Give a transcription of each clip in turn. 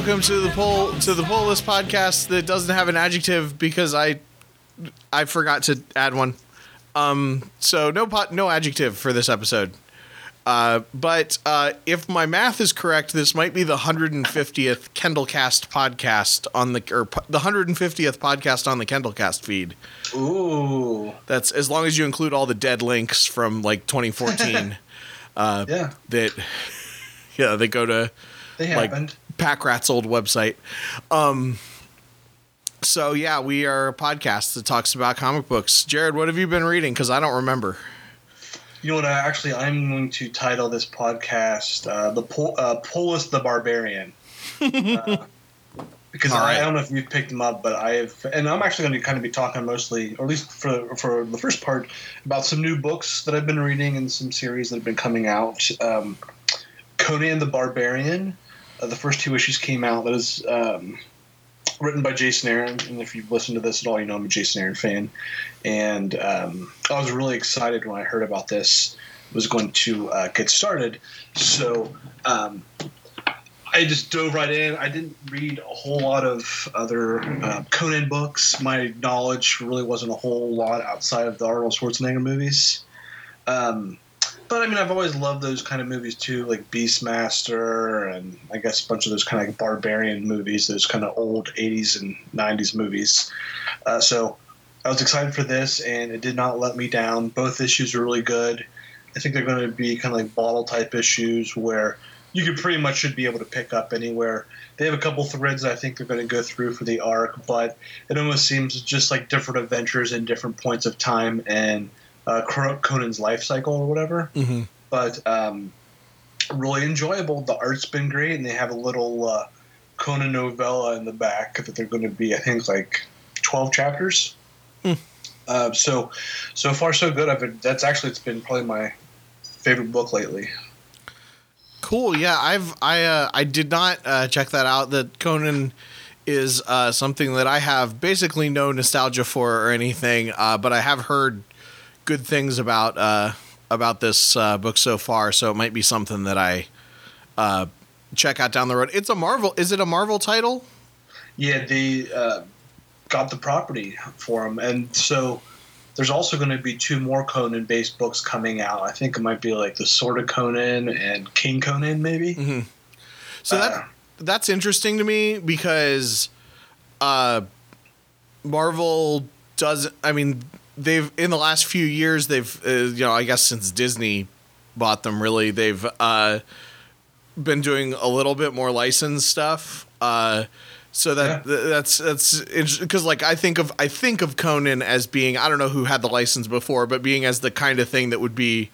welcome to the poll to the pull list podcast that doesn't have an adjective because I I forgot to add one. Um, so no pot, no adjective for this episode. Uh, but uh, if my math is correct, this might be the 150th Kendallcast podcast on the or po- the 150th podcast on the Kendallcast feed. Ooh. That's as long as you include all the dead links from like 2014. uh, Yeah, that yeah, they go to they like happened. Packrat's old website. Um, so yeah, we are a podcast that talks about comic books. Jared, what have you been reading? Because I don't remember. You know what? I, actually, I'm going to title this podcast uh, "The Pol- uh, Pull List the Barbarian," uh, because I, right. I don't know if you've picked them up, but I've, and I'm actually going to kind of be talking mostly, or at least for for the first part, about some new books that I've been reading and some series that have been coming out. Um, Conan the Barbarian, uh, the first two issues came out. That is. Um, Written by Jason Aaron, and if you've listened to this at all, you know I'm a Jason Aaron fan. And um, I was really excited when I heard about this was going to uh, get started. So um, I just dove right in. I didn't read a whole lot of other uh, Conan books. My knowledge really wasn't a whole lot outside of the Arnold Schwarzenegger movies. Um, but I mean, I've always loved those kind of movies too, like Beastmaster, and I guess a bunch of those kind of like barbarian movies, those kind of old '80s and '90s movies. Uh, so I was excited for this, and it did not let me down. Both issues are really good. I think they're going to be kind of like bottle type issues where you could pretty much should be able to pick up anywhere. They have a couple threads I think they're going to go through for the arc, but it almost seems just like different adventures in different points of time and uh, Conan's life cycle or whatever. Mm-hmm. But um, really enjoyable. The art's been great, and they have a little uh, Conan novella in the back that they're going to be, I think, like twelve chapters. Hmm. Uh, so, so far so good. I've been, that's actually it's been probably my favorite book lately. Cool. Yeah, I've I uh, I did not uh, check that out. That Conan is uh, something that I have basically no nostalgia for or anything, uh, but I have heard good things about uh, about this uh, book so far. So it might be something that I uh, check out down the road. It's a Marvel. Is it a Marvel title? Yeah, they uh, got the property for him, and so there's also going to be two more Conan-based books coming out. I think it might be like the Sword of Conan and King Conan, maybe. Mm-hmm. So Uh, that that's interesting to me because uh, Marvel doesn't. I mean, they've in the last few years they've uh, you know I guess since Disney bought them really they've uh, been doing a little bit more licensed stuff. Uh, so that Yeah. th- that's that's because like I think of I think of Conan as being I don't know who had the license before, but being as the kind of thing that would be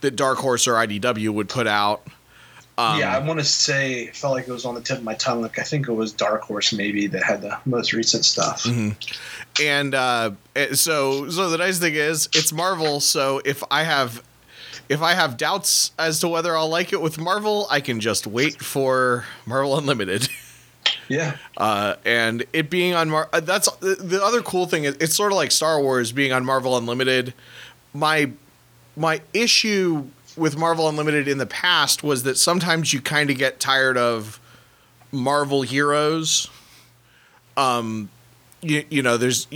that Dark Horse or IDW would put out. Um, yeah, I want to say it felt like it was on the tip of my tongue. Like I think it was Dark Horse maybe that had the most recent stuff. Mm-hmm. and uh, eh, so so the nice thing is it's Marvel. So if I have if I have doubts as to whether I'll like it with Marvel, I can just wait for Marvel Unlimited. Yeah, Uh, and it being on Mar, uh, that's the- the other cool thing. Is it's sort of like Star Wars being on Marvel Unlimited. My my issue with Marvel Unlimited in the past was that sometimes you kind of get tired of Marvel heroes. Um, you, you know, there's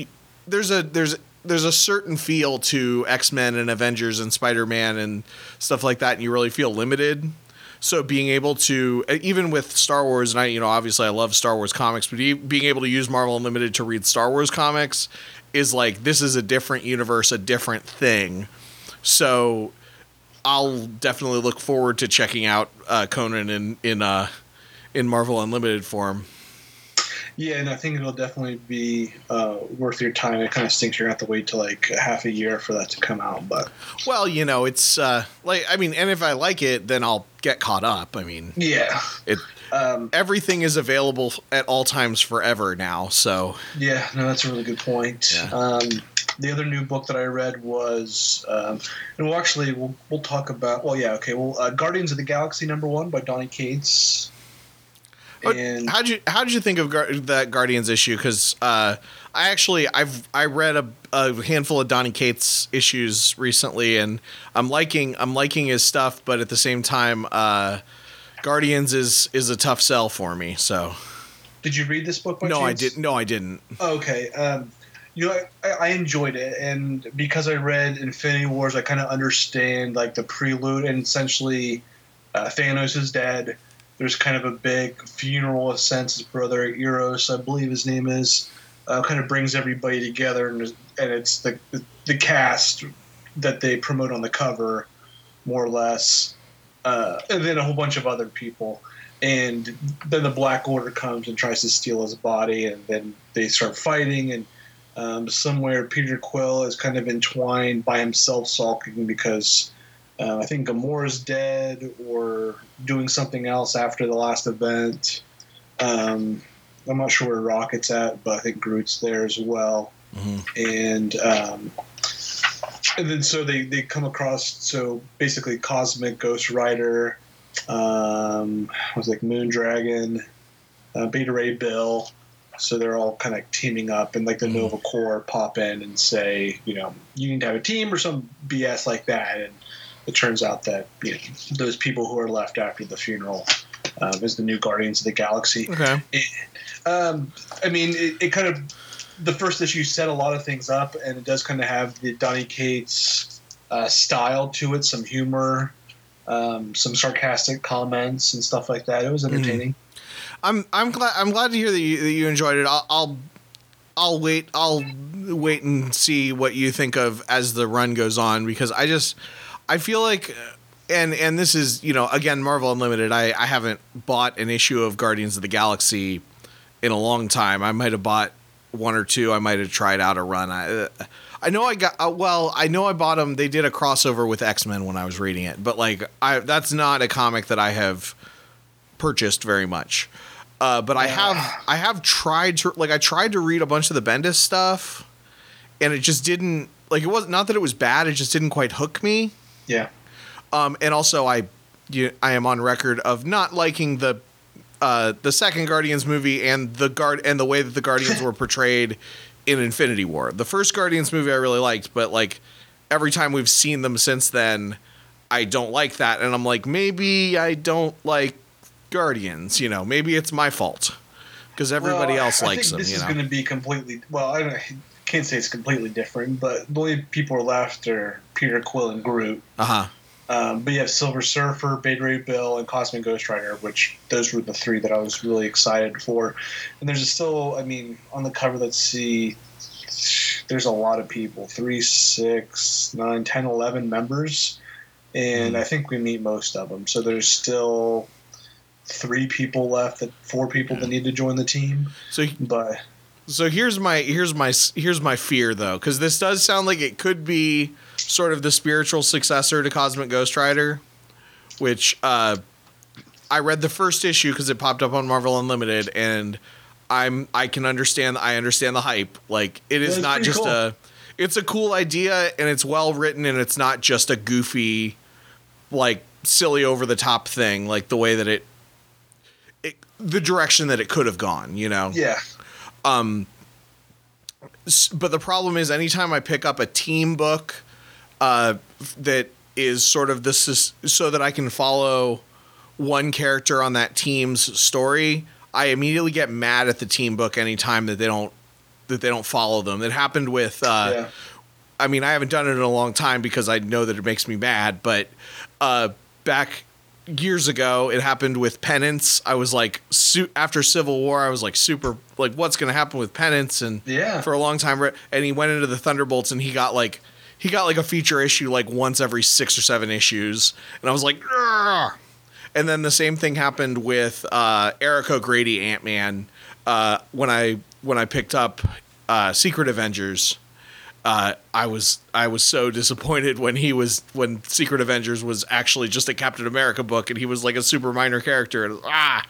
there's a there's there's a certain feel to X Men and Avengers and Spider Man and stuff like that, and you really feel limited. So being able to even with Star Wars, and I you know obviously I love Star Wars comics, but being able to use Marvel Unlimited to read Star Wars comics is like this is a different universe, a different thing. So I'll definitely look forward to checking out uh, Conan in in uh, in Marvel Unlimited form. yeah, and I think it'll definitely be uh, worth your time. It kind of stinks you're gonna have to wait till like half a year for that to come out, but Well, you know, it's uh, like I mean, and if I like it, then I'll get caught up. I mean, yeah. it Um, everything is available at all times forever now. So Yeah, no, that's a really good point. Yeah. Um, the other new book that I read was, um, and we'll actually we'll we'll talk about. Well, yeah, okay. Well, uh, Guardians of the Galaxy number one by Donny Cates. And how'd you how'd you think of Gar- that Guardians issue? Because uh, I actually I've I read a, a handful of Donny Cates issues recently, and I'm liking I'm liking his stuff, but at the same time, uh, Guardians is is a tough sell for me. So did you read this book? By no, I didn't. No, I didn't. Okay. Um, you know, I, I enjoyed it, and because I read Infinity Wars, I kind of understand like the prelude, and essentially, uh, Thanos is dead. There's kind of a big funeral, a sense. His brother Eros, I believe his name is, uh, kind of brings everybody together, and, and it's the, the the cast that they promote on the cover, more or less, uh, and then a whole bunch of other people and then the Black Order comes and tries to steal his body, and then they start fighting, and um, somewhere Peter Quill is kind of entwined by himself, sulking because uh, I think Gamora's dead or doing something else after the last event. Um, I'm not sure where Rocket's at, but I think Groot's there as well, and. Um, and then so they, they come across so basically cosmic ghost rider um, was like Moondragon, uh, Beta Ray Bill. So they're all kind of teaming up, and like the Nova Corps pop in and say, you know, you need to have a team or some BS like that. And it turns out that you know, those people who are left after the funeral um, is the new Guardians of the Galaxy. Okay. Um, I mean, it, it kind of the first issue set a lot of things up, and it does kind of have the Donny Cates uh, style to it, some humor, um, some sarcastic comments and stuff like that. It was entertaining. I'm I'm glad I'm glad to hear that you, that you enjoyed it. I'll, I'll I'll wait I'll wait and see what you think of as the run goes on because I just I feel like and and this is you know again Marvel Unlimited. I I haven't bought an issue of Guardians of the Galaxy in a long time. I might have bought one or two. I might have tried out a run. I I know I got uh, well. I know I bought them. They did a crossover with X Men when I was reading it, but like I that's not a comic that I have purchased very much. Uh, but I have I have tried to like I tried to read a bunch of the Bendis stuff, and it just didn't like it was not that it was bad. It just didn't quite hook me. Yeah. Um, and also I you, I am on record of not liking the uh, the second Guardians movie and the guard and the way that the Guardians were portrayed in Infinity War. The first Guardians movie I really liked, but like every time we've seen them since then, I don't like that, and I'm like maybe I don't like Guardians. You know, maybe it's my fault because everybody Well, else I likes think them. This You is know, going to be completely well. I, don't, I can't say it's completely different, but the only people are left are Peter Quill and Groot. uh huh. Um, but you have Silver Surfer, Beta Ray Bill, and Cosmic Ghost Rider, which those were the three that I was really excited for. And there's still, I mean, on the cover, let's see, there's a lot of people three, six, nine, ten, eleven members. And Mhm. I think we meet most of them. So there's still three people left, that four people that need to join the team. So But So here's my here's my here's my fear though, because this does sound like it could be sort of the spiritual successor to Cosmic Ghost Rider, which uh, I read the first issue because it popped up on Marvel Unlimited, and I'm I can understand I understand the hype. Like it is it's not just cool. a it's a cool idea and it's well written and it's not just a goofy like silly over the top thing like the way that it the direction that it could have gone you know yeah, Um, but the problem is anytime I pick up a team book uh, that is sort of this is so that I can follow one character on that team's story, I immediately get mad at the team book anytime that they don't that they don't follow them. It happened with uh, yeah. I mean, I haven't done it in a long time because I know that it makes me mad, but uh, back years ago, it happened with Penance. I was like, su- after Civil War, I was like, super, like, what's going to happen with Penance? And Yeah. for a long time, and he went into the Thunderbolts and he got like, he got like a feature issue like once every six or seven issues. And I was like, "Ugh." and then the same thing happened with uh, Eric O'Grady Ant Man uh, when I when I picked up uh, Secret Avengers. Uh, I was I was so disappointed when he was when Secret Avengers was actually just a Captain America book and he was like a super minor character and ah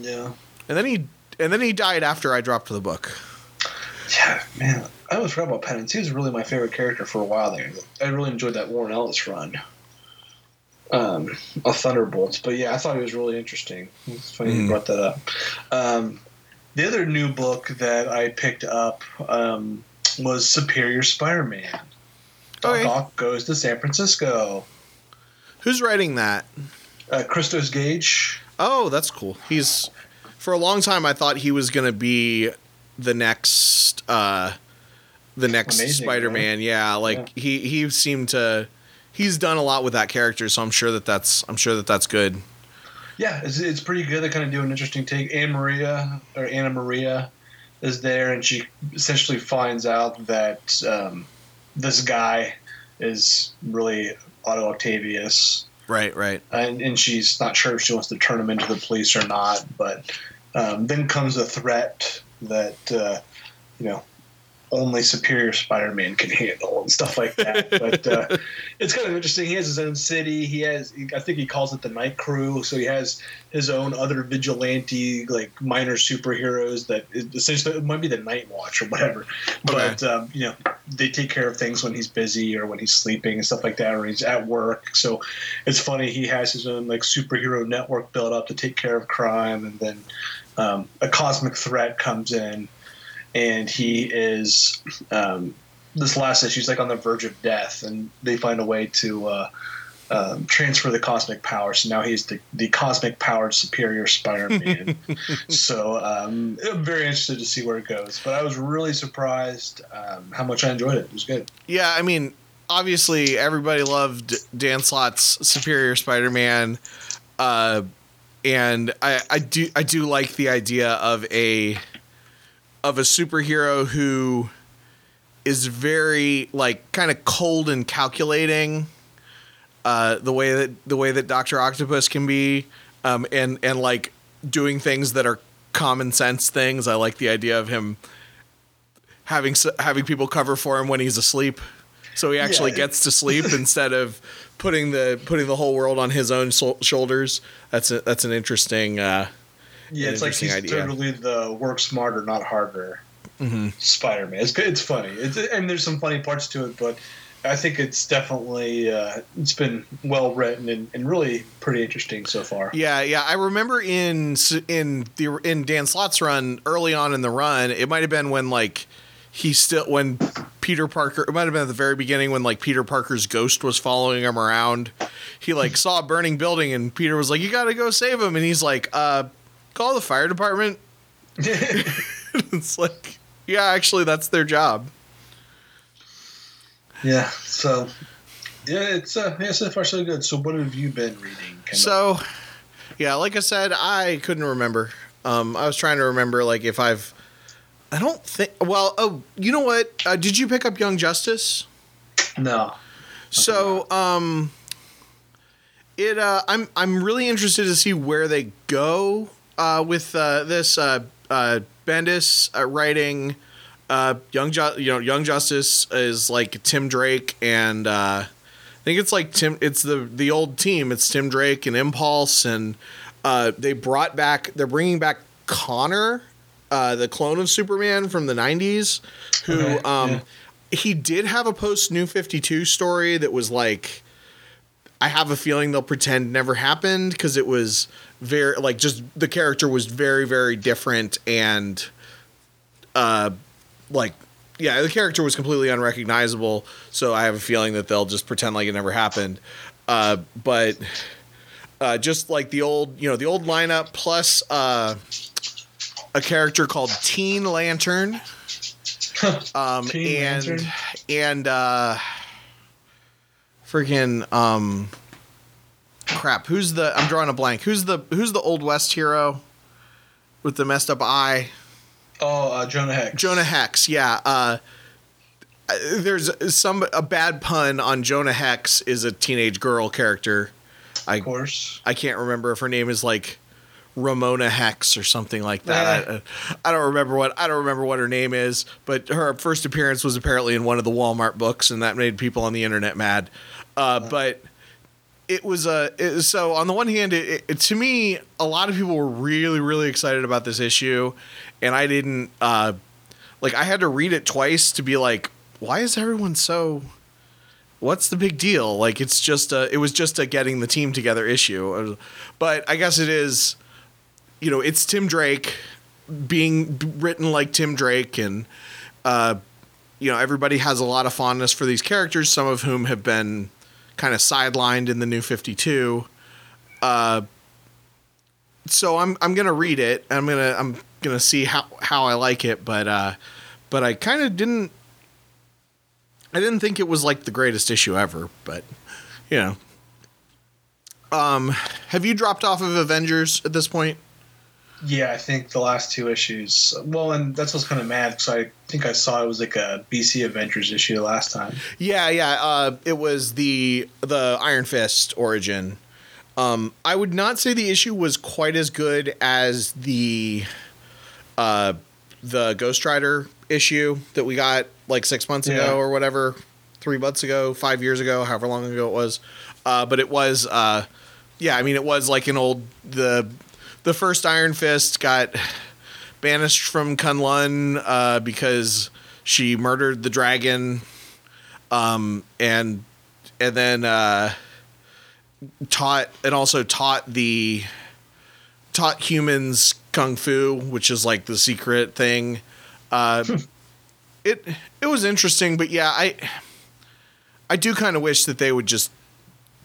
Yeah. And then he and then he died after I dropped the book. Yeah, man. I always forgot about Penance. He was really my favorite character for a while there. I really enjoyed that Warren Ellis run. Um, of Thunderbolts. But yeah, I thought he was really interesting. It's funny you Mm. brought that up. Um, the other new book that I picked up um, was Superior Spider Man. Doc Okay. Ock goes to San Francisco. Who's writing that? Uh, Christos Gage. Oh, that's cool. He's for a long time I thought he was gonna be the next uh the next Amazing, Spider-Man. Yeah, like he he seemed to he's done a lot with that character, so I'm sure that that's I'm sure that that's good. Yeah, it's, it's pretty good. They kind of do an interesting take. Anne Maria or Anna Maria is there, and she essentially finds out that um, this guy is really Otto Octavius, Right, right. and, and she's not sure if she wants to turn him into the police or not. But um, then comes a threat that uh, you know only superior Spider-Man can handle and stuff like that. but uh, it's kind of interesting. He has his own city. He has, I think he calls it the Night Crew. So he has his own other vigilante, like minor superheroes that essentially it might be the Night Watch or whatever. But um, you know, they take care of things when he's busy or when he's sleeping and stuff like that, or he's at work. So it's funny. He has his own like superhero network built up to take care of crime, and then um, a cosmic threat comes in and he is um, this last issue. He's like on the verge of death, and they find a way to uh, um, transfer the cosmic power. So now he's the, the cosmic powered superior Spider-Man. so um, I'm very interested to see where it goes. But I was really surprised um, how much I enjoyed it. It was good. Yeah, I mean, obviously everybody loved Dan Slott's Superior Spider-Man, uh, and I, I do I do like the idea of a of a superhero who is very like kind of cold and calculating. Uh, the way that the way that Doctor Octopus can be, um, and and like doing things that are common sense things. I like the idea of him having having people cover for him when he's asleep, so he actually Yeah. gets to sleep instead of putting the putting the whole world on his own so- shoulders. That's a, that's an interesting. Uh, Yeah, it's like he's idea. totally the work smarter, not harder mhm. Spider-Man. It's. It's funny. It's, and there's some funny parts to it, but I think it's definitely uh, it's been well written and, and really pretty interesting so far. Yeah, yeah. I remember in in the in Dan Slott's run early on in the run, it might have been when like he still when Peter Parker. It might have been at the very beginning when like Peter Parker's ghost was following him around. He like saw a burning building and Peter was like, "You got to go save him," and he's like, "Uh, call the fire department." it's like, yeah, actually, that's their job. yeah. So yeah, it's uh, yeah. So far, so good. So, what have you been reading? So, yeah, like I said, I couldn't remember. Um, I was trying to remember like if I've. I don't think. Well, oh, you know what? Uh, did you pick up Young Justice? no. So, um, it. Uh, I'm I'm really interested to see where they go uh, with uh, this. Uh, uh, Bendis uh, writing. Uh, Young Ju- you know, Young Justice is like Tim Drake and uh, I think it's like Tim. It's the the old team. It's Tim Drake and Impulse, and uh, they brought back. They're bringing back Conner, uh, the clone of Superman from the '90s, who Okay, um, yeah. he did have a post New Fifty Two story that was like. I have a feeling they'll pretend never happened because it was very like just the character was very very different and uh like yeah the character was completely unrecognizable. So i have a feeling that they'll just pretend like it never happened. Uh but uh just like the old you know the old lineup plus uh a character called teen lantern. Um Teen and Lantern? and uh freaking um crap who's the i'm drawing a blank who's the who's the old west hero with the messed up eye Oh, uh, Jonah Hex. Jonah Hex, yeah. Uh, there's some a bad pun on Jonah Hex is a teenage girl character. I of course. I can't remember if her name is like Ramona Hex or something like that. I, I don't remember what I don't remember what her name is, but her first appearance was apparently in one of the Walmart books, and that made people on the internet mad. Uh, but it was a it, so on the one hand it, it, to me a lot of people were really really excited about this issue and i didn't uh like i had to read it twice to be like why is everyone so what's the big deal? Like it's just a it was just a getting the team together issue. But i guess it is you know it's tim drake being written like tim drake and uh you know everybody has a lot of fondness for these characters some of whom have been kind of sidelined in the new 52 uh so i'm i'm gonna read it. I'm gonna i'm gonna see how how i like it but uh but i kind of didn't i didn't think it was like the greatest issue ever but you know. Um have you dropped off of avengers at this point Yeah, I think the last two issues. Well, and that's what's kind of mad because I think I saw it was like a BC Avengers issue last time. Yeah, yeah. Uh, it was the the Iron Fist origin. Um, I would not say the issue was quite as good as the uh, the Ghost Rider issue that we got like six months Yeah. ago or whatever, three months ago, five years ago, however long ago it was. Uh, but it was, uh, yeah. I mean, it was like an old the the first Iron Fist got banished from Kunlun uh, because she murdered the dragon um, and and then uh, taught and also taught the taught humans kung fu, which is like the secret thing. Uh, it it was interesting, but yeah, I I do kind of wish that they would just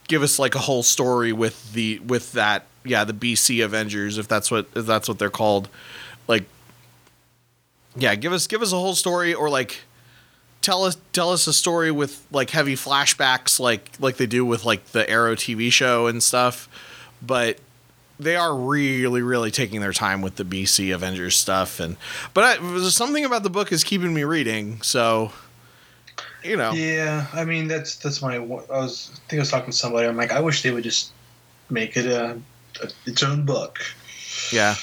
give us like a whole story with the with that yeah the BC Avengers if that's what if that's what they're called, like yeah give us give us a whole story or like tell us tell us a story with like heavy flashbacks like like they do with like the Arrow TV show and stuff but they are really really taking their time with the BC Avengers stuff and but I, something about the book is keeping me reading so you know Yeah, I mean that's that's my. I was I think I was talking to somebody. I'm like, I wish they would just make it a, a its own book. yeah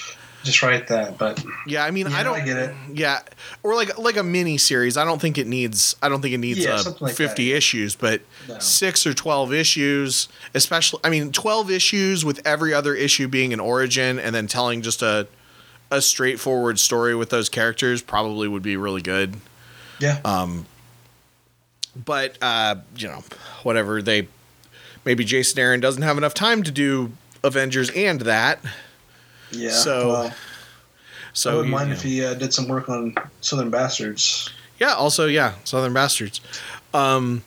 Just write that, but yeah I mean I don't I get it. yeah or like like a mini series I don't think it needs I don't think it needs Yeah, uh, like 50 that. issues but No. six or 12 issues especially I mean 12 issues with every other issue being an origin and then telling just a a straightforward story with those characters probably would be really good yeah, Um. but uh, you know, whatever they maybe Jason Aaron doesn't have enough time to do Avengers and that. yeah. so- well, So I wouldn't mind know. if he uh, did some work on Southern Bastards. yeah, also yeah, Southern Bastards. Um,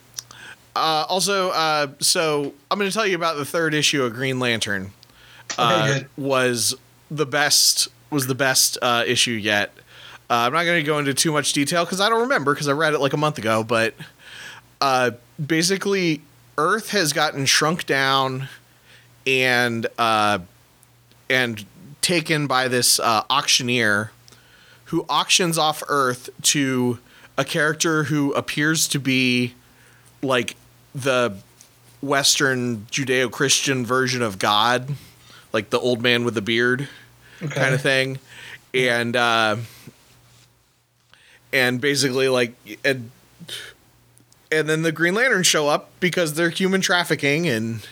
uh, also, uh, so I'm going to tell you about the third issue of Green Lantern. Uh, good. was the best was the best uh, issue yet. Uh, I'm not going to go into too much detail because I don't remember because I read it like a month ago. But uh, basically, Earth has gotten shrunk down and uh, and taken by this uh, auctioneer who auctions off Earth to a character who appears to be like the Western Judeo Christian version of God, like the old man with the beard Okay. kind of thing. And uh, and basically like and and then the Green Lanterns show up because they're human trafficking and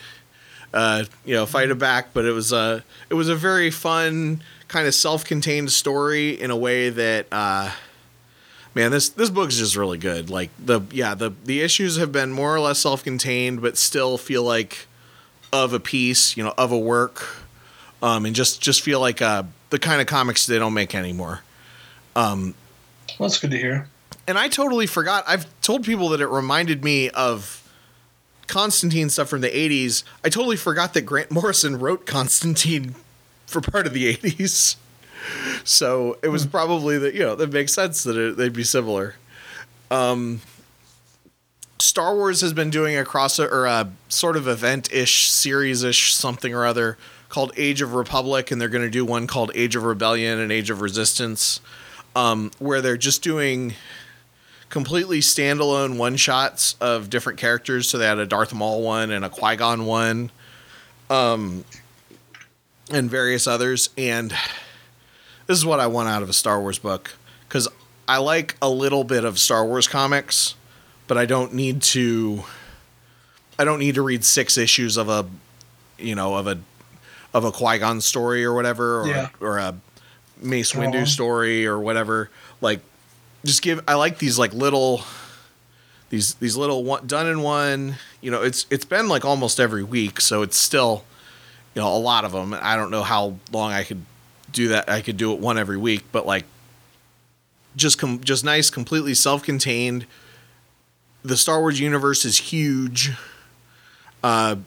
uh, you know fight it back. But it was a it was a very fun kind of self-contained story in a way that uh, man this this book's just really good. Like the yeah the the issues have been more or less self-contained, but still feel like of a piece, you know, of a work, um, and just just feel like uh, the kind of comics they don't make anymore. Well, that's good to hear. And I totally forgot. I've told people that it reminded me of Constantine stuff from the 80s. I totally forgot that Grant Morrison wrote Constantine for part of the 80s. So it was probably that, you know, that makes sense that it, they'd be similar. Um, Star Wars has been doing a cross or a sort of event ish, series ish, something or other called Age of Republic, and they're going to do one called Age of Rebellion and Age of Resistance, um, where they're just doing completely standalone one shots of different characters. So they had a Darth Maul one and a Qui Gon one, um, and various others. And this is what I want out of a Star Wars book because I like a little bit of Star Wars comics, but I don't need to. I don't need to read six issues of a, you know, of a, of a Qui Gon story or whatever, or Yeah. or a Mace Go Windu on. story or whatever. Like, just give. I like these like little, these these little one, done in one. You know, it's it's been like almost every week, so it's still, you know, a lot of them. I don't know how long I could do that. I could do it one every week, but like, just com- just nice, completely self-contained. The Star Wars universe is huge. Uh,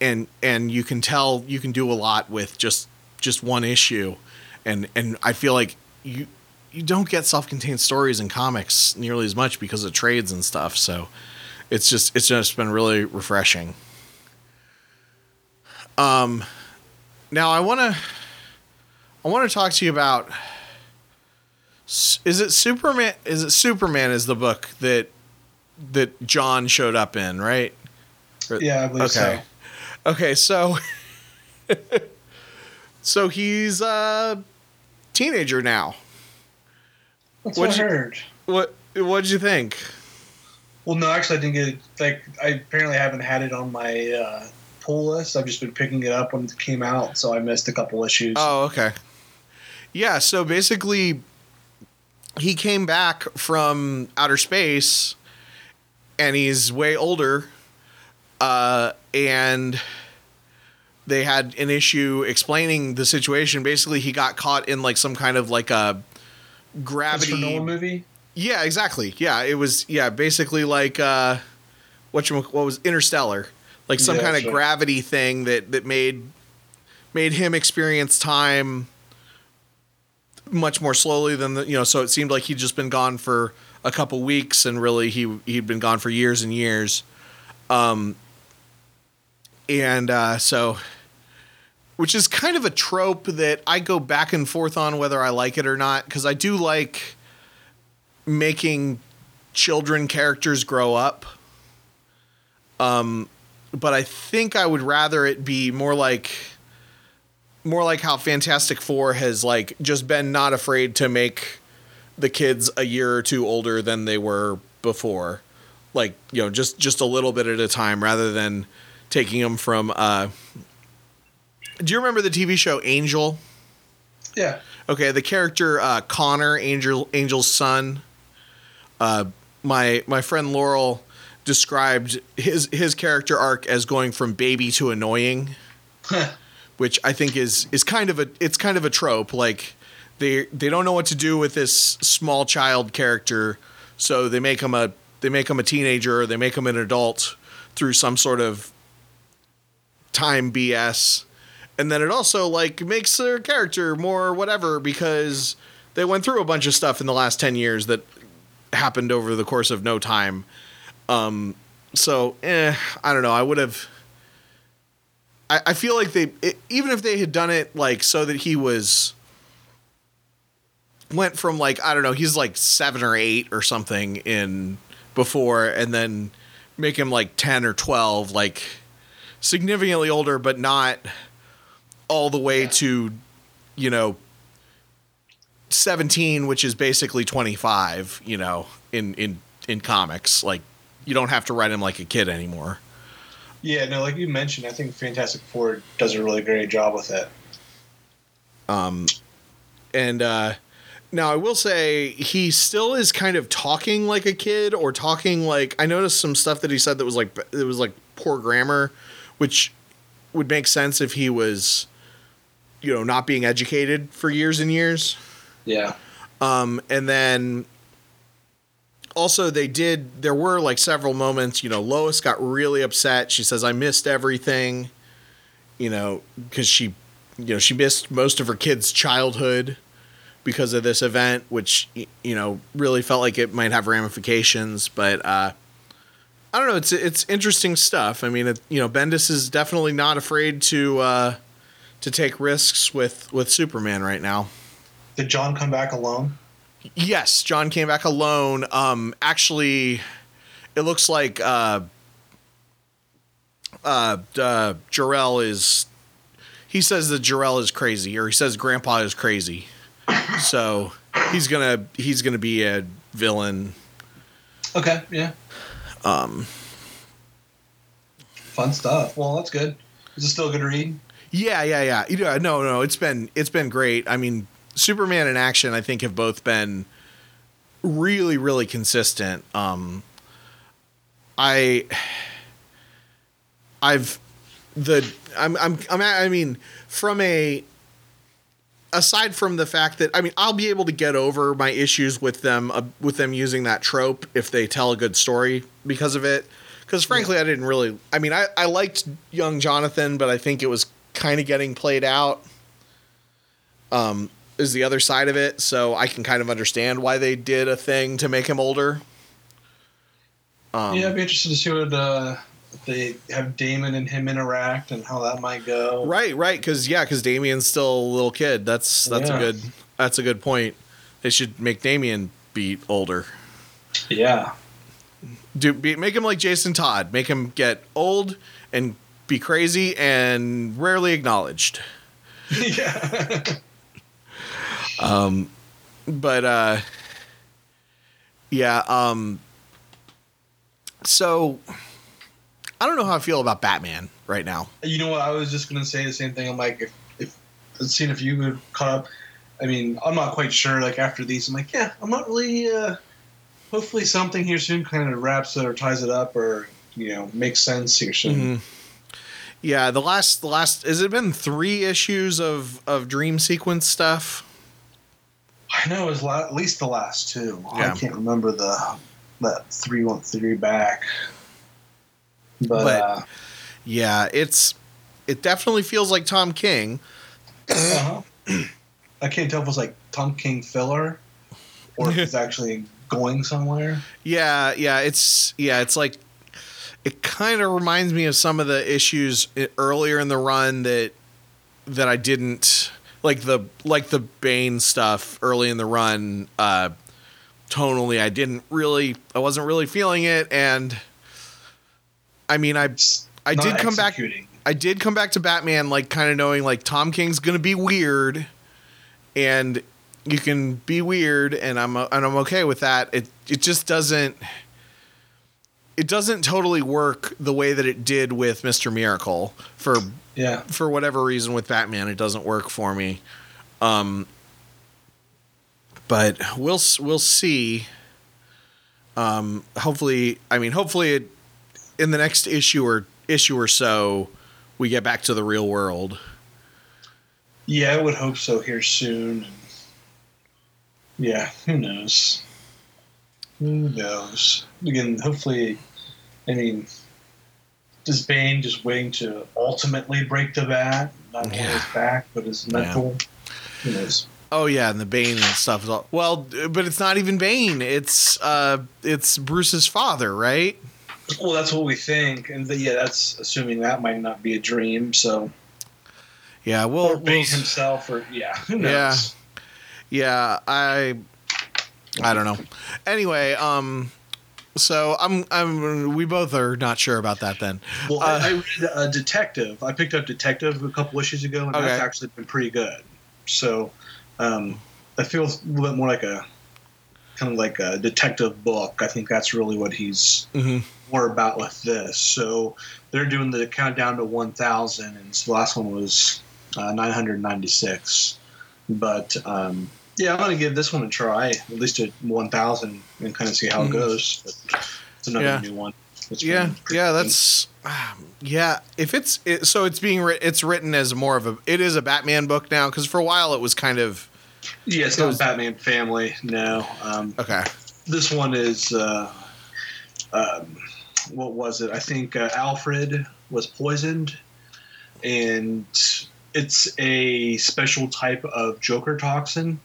and and you can tell you can do a lot with just just one issue, and and I feel like you you don't get self-contained stories in comics nearly as much because of trades and stuff. So it's just it's just been really refreshing. Um, now I want to I want to talk to you about is it Superman? Is it Superman? Is the book that that Jon showed up in, right? Yeah, I believe so. Okay, so so he's a teenager now. That's What'd what I you- heard. What what'd you think? Well, no, actually, I didn't get it. Like, I apparently haven't had it on my uh, pull list. I've just been picking it up when it came out, so I missed a couple issues. Oh, okay. Yeah, so basically he came back from outer space and he's way older uh and they had an issue explaining the situation. Basically, he got caught in like some kind of like a gravity Nolan movie. Yeah, exactly. Yeah, it was yeah, basically like uh what what was Interstellar. Like some Yeah, kind of sure. gravity thing that that made made him experience time much more slowly than the, you know, so it seemed like he'd just been gone for a couple weeks and really he he'd been gone for years and years. Um and uh so which is kind of a trope that I go back and forth on whether I like it or not because I do like making children characters grow up. Um, but I think I would rather it be more like more like how Fantastic Four has like just been not afraid to make the kids a year or two older than they were before. Like, you know, just just a little bit at a time rather than taking them from uh Do you remember the TV show Angel? Yeah. Okay, the character uh, Connor, Angel Angel's son. Uh, my my friend Laurel described his his character arc as going from baby to annoying, which I think is is kind of a it's kind of a trope. Like they they don't know what to do with this small child character, so they make him a they make him a teenager or they make him an adult through some sort of time BS. And then it also like makes their character more whatever because they went through a bunch of stuff in the last 10 years that happened over the course of no time. Um so eh, I don't know. I would have I, I feel like they it, even if they had done it like so that he was went from like I don't know, he's like 7 or 8 or something in before and then make him like 10 or 12 like significantly older but not all the way to you know 17 which is basically 25 you know in in in comics. Like you don't have to write him like a kid anymore. Yeah, no, like you mentioned, I think Fantastic Four does a really great job with it. Um, and uh now I will say he still is kind of talking like a kid or talking like I noticed some stuff that he said that was like it was like poor grammar which would make sense if he was you know not being educated for years and years Yeah. Um, and then also they did there were like several moments, you know, Lois got really upset. She says I missed everything, you know, cuz she you know, she missed most of her kids' childhood because of this event, which you know, really felt like it might have ramifications, but uh I don't know, it's it's interesting stuff. I mean, it, you know, Bendis is definitely not afraid to uh to take risks with with Superman right now. Did Jon come back alone? Yes, Jon came back alone. Um, actually, it looks like uh, uh, uh, Jor-El is. He says that Jor-El is crazy, or he says Grandpa is crazy. So he's gonna he's gonna be a villain. Okay, yeah. Um. fun stuff. Well, that's good. Is it still a good read? Yeah, yeah, yeah. No, no, it's been it's been great. I mean, Superman and Action I think have both been really really consistent. Um I I've the I'm I'm I'm I mean from a aside from the fact that I mean I'll be able to get over my issues with them uh, with them using that trope if they tell a good story because of it because frankly I didn't really I mean I I liked young Jonathan but I think it was kind of getting played out um is the other side of it so I can kind of understand why they did a thing to make him older um yeah, I'd be interested to see what uh, they have Damian and him interact and how that might go. Right, right, because yeah, because Damian's still a little kid. That's that's Yeah. a good that's a good point. They should make Damian be older. Yeah. Do be, make him like Jason Todd. Make him get old and be crazy and rarely acknowledged. yeah. Um, but uh, yeah. Um. So I don't know how I feel about Batman right now. you know what? I was just gonna say the same thing. I'm like, if if seeing if you would caught up. I mean, I'm not quite sure. Like after these, I'm like, yeah, I'm not really. uh Hopefully, something here soon kind of wraps it or ties it up, or you know, makes sense here soon. Mhm. Yeah, the last the last has it been three issues of of dream sequence stuff? I know it was la- at least the last two. Yeah. I can't remember the that three one three back. But, But- uh, Yeah, it's it definitely feels like Tom King. uh-huh. I can't tell if it was like Tom King filler or if it's actually going somewhere. Yeah, yeah, it's yeah, it's like it kind of reminds me of some of the issues earlier in the run that that I didn't like the like the Bane stuff early in the run uh tonally I didn't really I wasn't really feeling it and I mean I I not did come back. I did come back to Batman like kind of knowing like Tom King's gonna be weird, and you can be weird, and I'm and I'm okay with that. It it just doesn't. It doesn't totally work the way that it did with Mister Miracle for Yeah. for whatever reason with Batman. It doesn't work for me. Um, but we'll we'll see. Um, hopefully, I mean, hopefully, it, in the next issue or issue or so, we get back to the real world. Yeah, I would hope so here soon. Yeah, who knows? Who knows? Again, hopefully, I mean, is Bane just waiting to ultimately break the bat? Not only Yeah. his back, but his mental. Who knows? Oh yeah, and the Bane and stuff. is all- Well, but it's not even Bane. It's uh, it's Bruce's father, right? Well, that's what we think, and the, yeah, that's assuming that might not be a dream. So, Yeah. Well, or we'll Bane himself, or yeah, who knows? Yeah. Yeah, I I don't know. Anyway, um so I'm I'm we both are not sure about that then. Well, Uh, I, I read uh, Detective. I picked up Detective a couple issues ago, and Okay. that's actually been pretty good. So, um, that feels a little bit more like a kind of like a detective book. I think that's really what he's Mhm. more about with this. So they're doing the countdown to 1,000, and the last one was uh, 996. But um, yeah, I'm gonna give this one a try, at least to 1,000, and kind of see how it Mhm. goes. But it's another Yeah. new one. Yeah, yeah, that's um, yeah. If it's it, so, it's being writ- it's written as more of a it is a Batman book now because for a while it was kind of Yeah, it's It not was- Batman Family. No, um, okay. this one is. Uh, um, what was it? I think uh, Alfred was poisoned, and it's a special type of Joker toxin.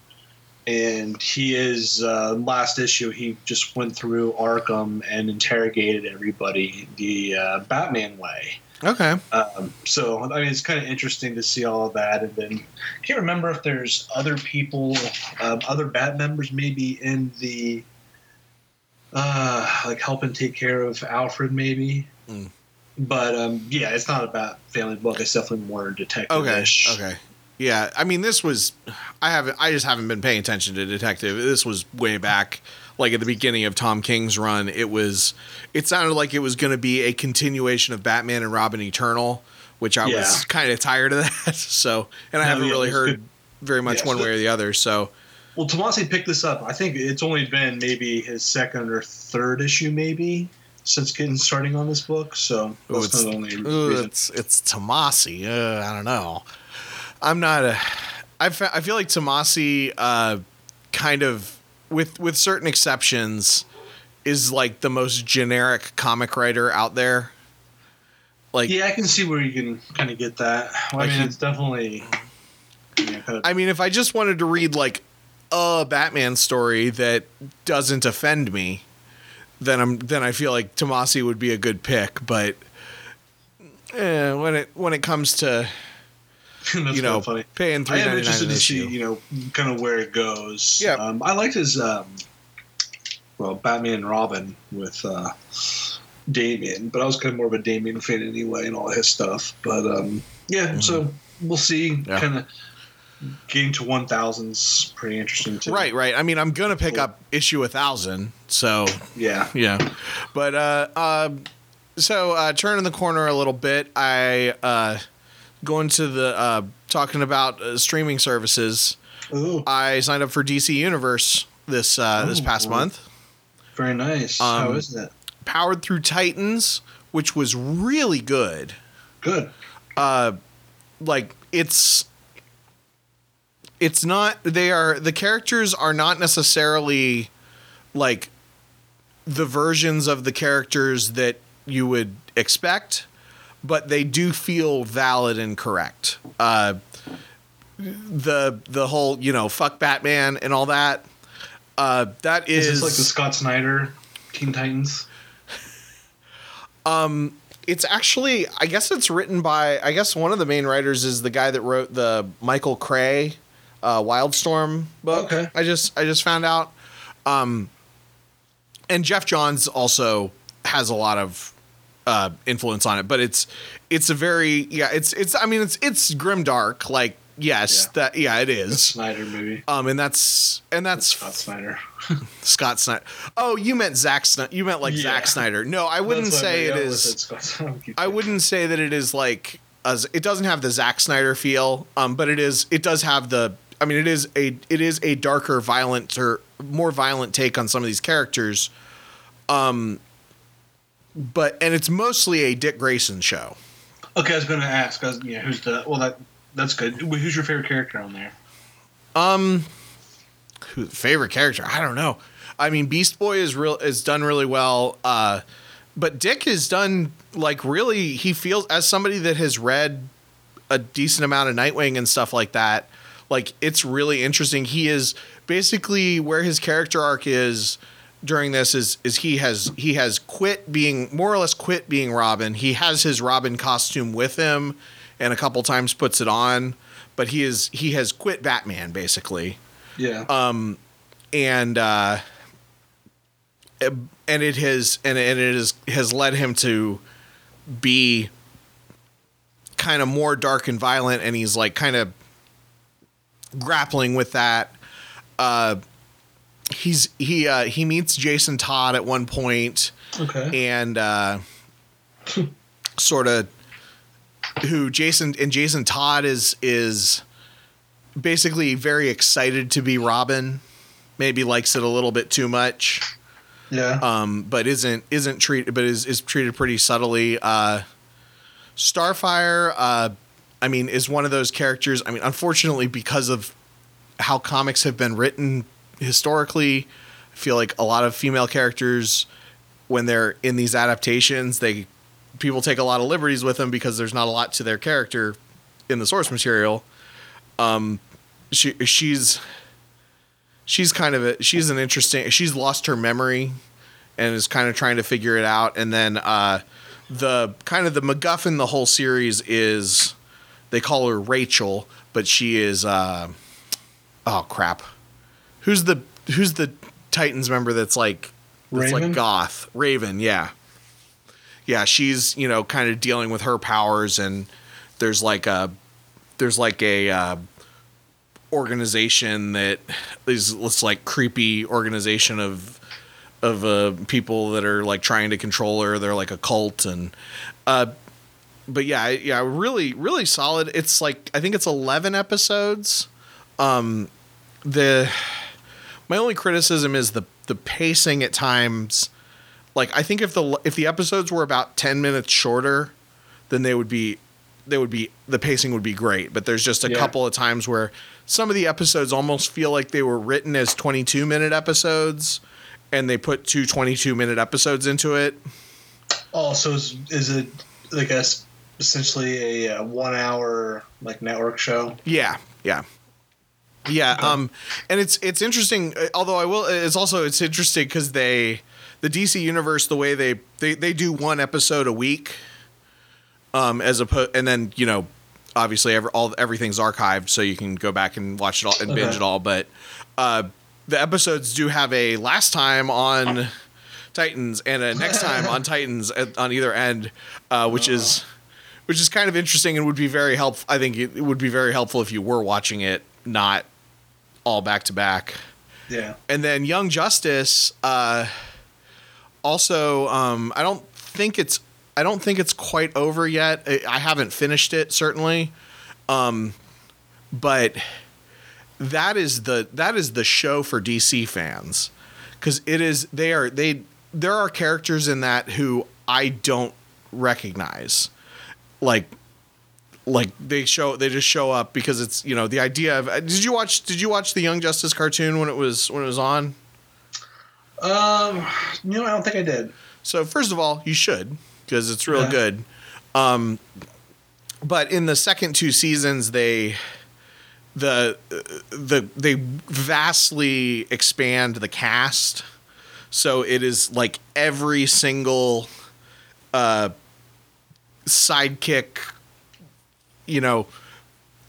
And he is uh, last issue. He just went through Arkham and interrogated everybody the uh, Batman way. Okay. Um, so I mean, it's kind of interesting to see all of that, and then I can't remember if there's other people, um, other Bat members, maybe in the uh, like helping take care of Alfred, maybe. Mm. But um, yeah, it's not a Bat family book. It's definitely more detective-ish. Okay. Yeah, I mean, this was I haven't I just haven't been paying attention to Detective. This was way back like at the beginning of Tom King's run, it was it sounded like it was going to be a continuation of Batman and Robin Eternal, which I Yeah. was kind of tired of that. So, and I No, haven't yeah, really heard good. very much Yeah, one so- way or the other. So, Well, Tomasi picked this up. I think it's only been maybe his second or third issue, maybe since getting starting on this book. So Ooh, that's it's, not the only ooh, reason. it's it's Tomasi. Uh, I don't know. I'm not a. I fe- I feel like Tomasi, uh, kind of with with certain exceptions, is like the most generic comic writer out there. Like, Yeah, I can see where you can kind of get that. Well, I mean, he- it's definitely. You know, kind of, I mean, if I just wanted to read like a Batman story that doesn't offend me, then I'm then I feel like Tomasi would be a good pick. But eh, when it when it comes to you know funny. paying I three am interested to see, you know, kind of where it goes. Yeah. Um, I liked his, um, well, Batman and Robin with uh, Damian, but I was kind of more of a Damian fan anyway and all his stuff. But um, yeah, so we'll see. Mm-hmm. Yeah. Kind of getting to 1,000's pretty interesting too. right? Right. I mean, I'm gonna pick Cool. up issue a thousand. So Yeah. yeah, but uh, uh, so uh, turning the corner a little bit, I uh, going to the uh, talking about uh, streaming services. Ooh, I signed up for DC Universe this uh, this Oh. past month. very nice. How Um, is it? Powered through Titans, which was really good. Good. Uh, like it's it's not they are the characters are not necessarily like the versions of the characters that you would expect, but they do feel valid and correct. Uh the the whole, you know, fuck Batman and all that. Uh that Is, is, this like the Scott Snyder Teen Titans? um, it's actually I guess it's written by I guess one of the main writers is the guy that wrote the Michael Cray uh, Wildstorm book. Okay. I just I just found out. Um, and Geoff Johns also has a lot of uh, influence on it, but it's it's a very yeah it's it's I mean it's it's grim dark like yes Yeah. that yeah it is Snyder movie. um and that's and that's Scott Snyder. Scott Snyder. Oh, you meant Zack Snyder. You meant like Yeah. Zack Snyder. No, I wouldn't That's say it is it meant. Yeah, is. with Scott Snyder. I wouldn't say that it is like as it doesn't have the Zack Snyder feel, um, but it is it does have the I mean it is a it is a darker, violent or more violent take on some of these characters. Um but and it's mostly a Dick Grayson show. Okay, I was going to ask. I was, yeah, who's the? Well, that that's good. Who's your favorite character on there? Um who favorite character? I don't know. I mean Beast Boy is real is done really well. Uh but Dick has done like really he feels as somebody that has read a decent amount of Nightwing and stuff like that. Like it's really interesting. He is basically where his character arc is during this is is he has he has quit being more or less quit being Robin. He has his Robin costume with him and a couple times puts it on, but he is he has quit Batman basically Yeah. Um, and uh, and it has and, and it is has led him to be kind of more dark and violent, and he's like kind of grappling with that. Uh, he's he uh, he meets Jason Todd at one point, okay. and uh, sort of who Jason and Jason Todd is is basically very excited to be Robin. Maybe likes it a little bit too much, yeah. um, but isn't isn't treated but is is treated pretty subtly. Uh, Starfire, uh, I mean, is one of those characters. I mean, unfortunately, because of how comics have been written historically, I feel like a lot of female characters, when they're in these adaptations, they people take a lot of liberties with them because there's not a lot to their character in the source material. Um, she she's she's kind of a, she's an interesting. She's lost her memory and is kind of trying to figure it out. And then uh, the kind of the MacGuffin the whole series is they call her Rachel, but she is uh, oh crap, who's the who's the Titans member that's like that's Raven? like goth Raven, yeah, yeah. She's you know kind of dealing with her powers, and there's like a there's like a uh, organization that is this like creepy organization of of uh, people that are like trying to control her. They're like a cult and uh but yeah, yeah, really really solid. It's like I think it's 11 episodes. Um the my only criticism is the the pacing at times like I think if the if the episodes were about 10 minutes shorter, then they would be they would be the pacing would be great, but there's just a Yeah. couple of times where some of the episodes almost feel like they were written as 22 minute episodes and they put two 22 minute episodes into it. Also, is, is it like a s- essentially a, uh one hour like network show? Yeah, yeah, yeah. Um, and it's it's interesting. uh, Although I will, it's also it's interesting because they the DC universe the way they they they do one episode a week. Um, as opposed, and then you know, obviously every, all everything's archived, so you can go back and watch it all and binge Okay. it all. But uh, the episodes do have a last time on Titans and a next time on Titans at, on either end, uh, which is which is kind of interesting and would be very helpful. I think it would be very helpful if you were watching it not all back to back. Yeah. And then Young Justice, uh, also, um, I don't think it's I don't think it's quite over yet. I, I haven't finished it certainly, um, but that is the that is the show for DC fans because it is they are they there are characters in that who I don't recognize, like like they show they just show up because it's you know the idea of did you watch did you watch the Young Justice cartoon when it was when it was on? Um, you know, I don't think I did. So first of all, you should because it's real Okay. good. Um, but in the second two seasons, they the the they vastly expand the cast. So it is like every single uh, sidekick, you know,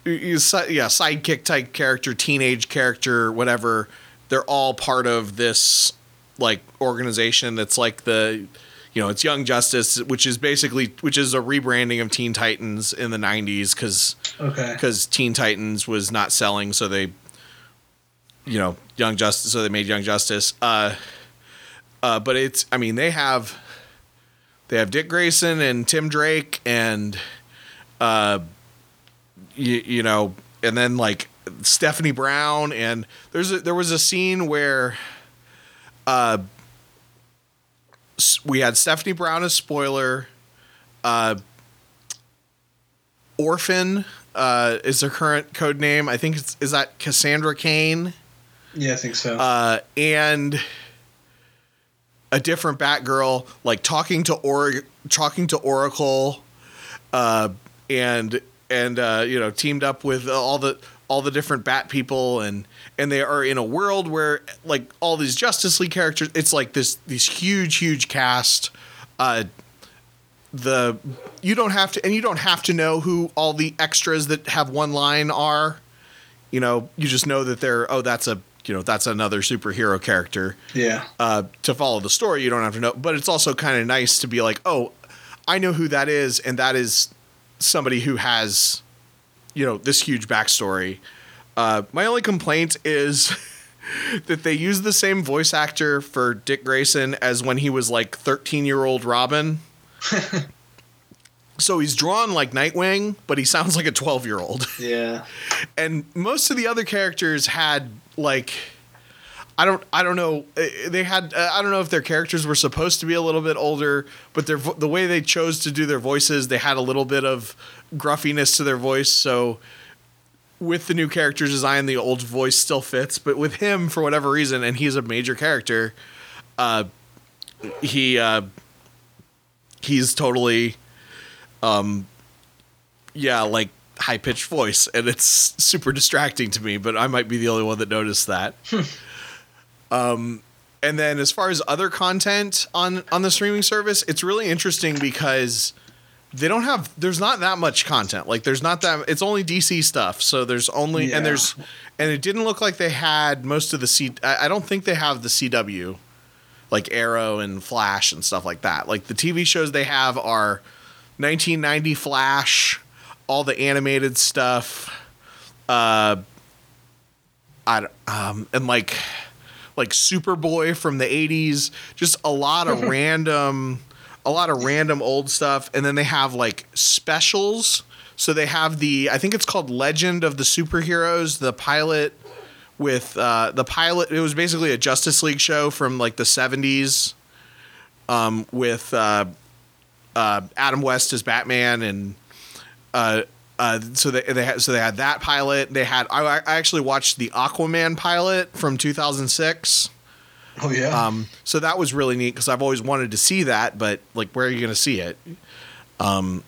you- yeah, sidekick type character, teenage character, whatever. They're all part of this like organization that's like the you know it's Young Justice, which is basically which is a rebranding of Teen Titans in the '90s because Okay. because Teen Titans was not selling, so they you know Young Justice, so they made Young Justice. Uh, uh, but it's I mean they have they have Dick Grayson and Tim Drake and uh, you, you know, and then like Stephanie Brown and there's a, there was a scene where uh we had Stephanie Brown as spoiler uh Orphan uh is their current code name. I think it's is that Cassandra Cain Yeah, I think so. uh and a different Batgirl like talking to or talking to Oracle uh and and uh you know teamed up with all the all the different bat people and and they are in a world where like all these Justice League characters it's like this these huge huge cast uh the you don't have to and you don't have to know who all the extras that have one line are you know you just know that they're oh that's a you know that's another superhero character yeah. uh, to follow the story you don't have to know but it's also kind of nice to be like oh i know who that is and that is somebody who has you know this huge backstory. Uh, my only complaint is that they use the same voice actor for dick grayson as when he was like 13 year old robin. So he's drawn like nightwing but he sounds like a 12 year old Yeah. and most of the other characters had like I don't I don't know uh, they had uh, I don't know if their characters were supposed to be a little bit older but their the way they chose to do their voices they had a little bit of gruffiness to their voice. So with the new character design the old voice still fits but with him for whatever reason and he's a major character uh he uh he's totally um yeah like high pitched voice and it's super distracting to me but i might be the only one that noticed that um and then as far as other content on on the streaming service it's really interesting because they don't have there's not that much content. Like there's not that it's only dc stuff. So there's only Yeah. and there's and it didn't look like they had most of the c i I don't think they have the cw like arrow and flash and stuff like that. Like the tv shows they have are 1990 flash all the animated stuff uh I, um and like like Superboy from the 80s, just a lot of random a lot of random old stuff and then they have like specials. So they have the I think it's called Legend of the Superheroes, the pilot with uh the pilot it was basically a Justice League show from like the 70s um with uh uh Adam West as Batman and uh uh, so they, they had so they had that pilot. They had I, I actually watched the Aquaman pilot from 2006. Oh yeah. Um, so that was really neat because I've always wanted to see that, but like, where are you going to see it? Um,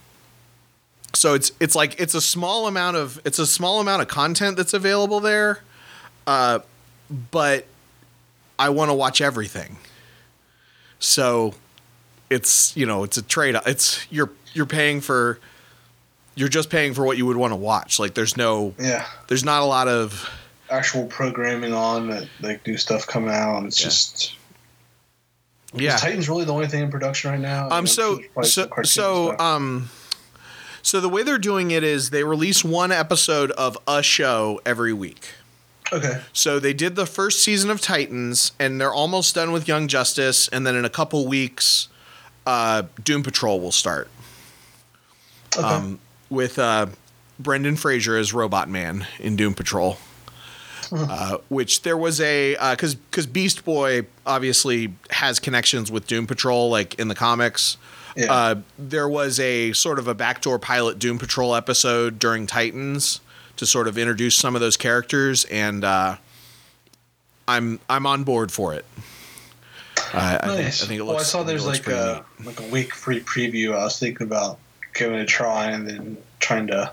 so it's it's like it's a small amount of it's a small amount of content that's available there, uh, but I want to watch everything. So it's you know it's a trade. It's you're you're paying for you're just paying for what you would want to watch. Like there's no yeah. there's not a lot of Actual programming on that, like new stuff coming out. And it's Yeah. just yeah. Is Titan's really the only thing in production right now. I mean, Um. I'm So sure there's probably so so um. So the way they're doing it is they release one episode of a show every week. okay. So they did the first season of Titans, and they're almost done with Young Justice, and then in a couple weeks, uh, Doom Patrol will start Okay. um, with uh, Brendan Fraser as Robot Man in Doom Patrol. Uh, which there was a because because Beast Boy obviously has connections with Doom Patrol like in the comics. Yeah. Uh, there was a sort of a backdoor pilot Doom Patrol episode during Titans to sort of introduce some of those characters, and uh, I'm I'm on board for it. Uh, I, think, I think it I looks. saw I it there's like a like a week free preview. I was thinking about giving it a try and then trying to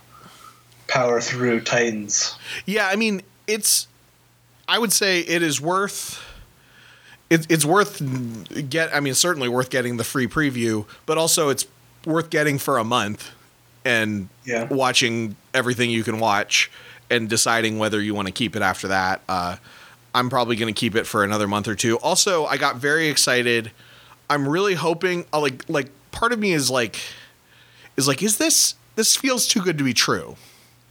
power through Titans. Yeah, I mean it's. I would say it is worth. It, it's worth get. I mean, certainly worth getting the free preview, but also it's worth getting for a month and Yeah. watching everything you can watch and deciding whether you want to keep it after that. Uh, I'm probably going to keep it for another month or two. Also, I got very excited. I'm really hoping uh, like like part of me is like is like is this this feels too good to be true.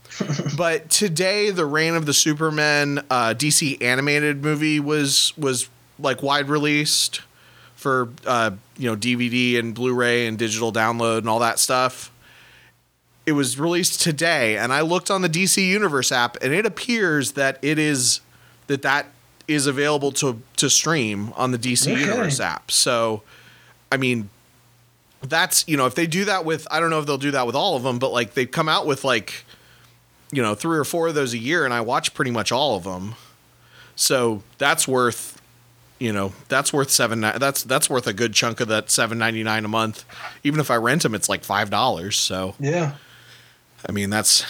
but today the Reign of the Supermen uh, DC animated movie was was like wide released for uh, you know DVD and Blu-ray and digital download and all that stuff. It was released today, and I looked on the DC Universe app, and it appears that it is that that is available to to stream on the DC. Universe app. So, I mean, that's you know if they do that with I don't know if they'll do that with all of them, but like they come out with like you know three or four of those a year, and I watch pretty much all of them. So that's worth you know that's worth seven that's that's worth a good chunk of that seven ninety nine a month. Even if I rent them, it's like five dollars. So Yeah. I mean, that's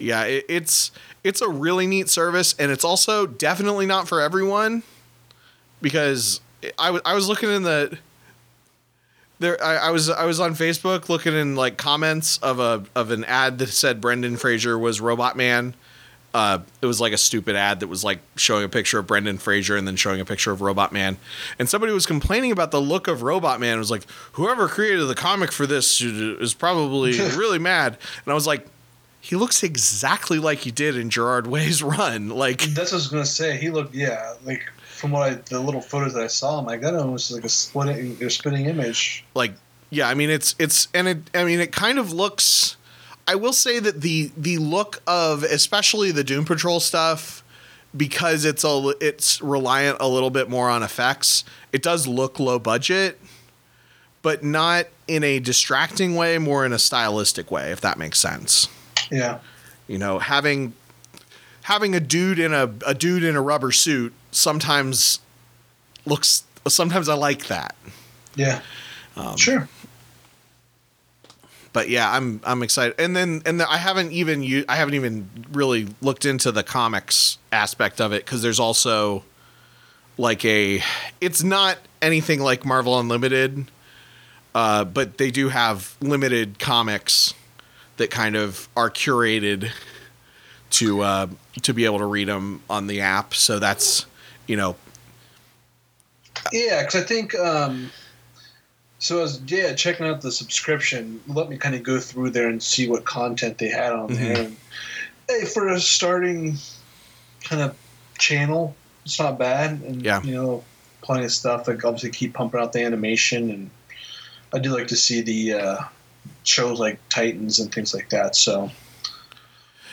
yeah, it, it's it's a really neat service, and it's also definitely not for everyone because I wa- I was looking in the there I, I was I was on Facebook looking in like comments of a of an ad that said Brendan Fraser was Robot Man. Uh, it was like a stupid ad that was like showing a picture of Brendan Fraser and then showing a picture of Robot Man. And somebody was complaining about the look of Robot Man. It was like, whoever created the comic for this is probably really mad. And I was like, he looks exactly like he did in Gerard Way's run. Like, That's what I was gonna say. He looked, yeah, like from what I, the little photos that I saw, I'm like that almost like a splitting, a spinning image. like yeah i mean it's it's and it i mean it kind of looks i will say that the the look of especially the doom patrol stuff because it's a it's reliant a little bit more on effects it does look low budget but not in a distracting way more in a stylistic way if that makes sense Yeah. you know having having a dude in a a dude in a rubber suit sometimes looks sometimes i like that Yeah. Um, sure. but yeah, I'm I'm excited. And then and then I haven't even u- I haven't even really looked into the comics aspect of it because there's also like a it's not anything like Marvel Unlimited, uh, but they do have limited comics that kind of are curated to uh, to be able to read them on the app. So that's you know Yeah, because I think um, so. I was yeah checking out the subscription. Let me kind of go through there and see what content they had on Mhm. there. And, hey, for a starting kind of channel, It's not bad, and Yeah. you know, plenty of stuff. Like obviously keep pumping out the animation, and I do like to see the uh, shows like Titans and things like that. So,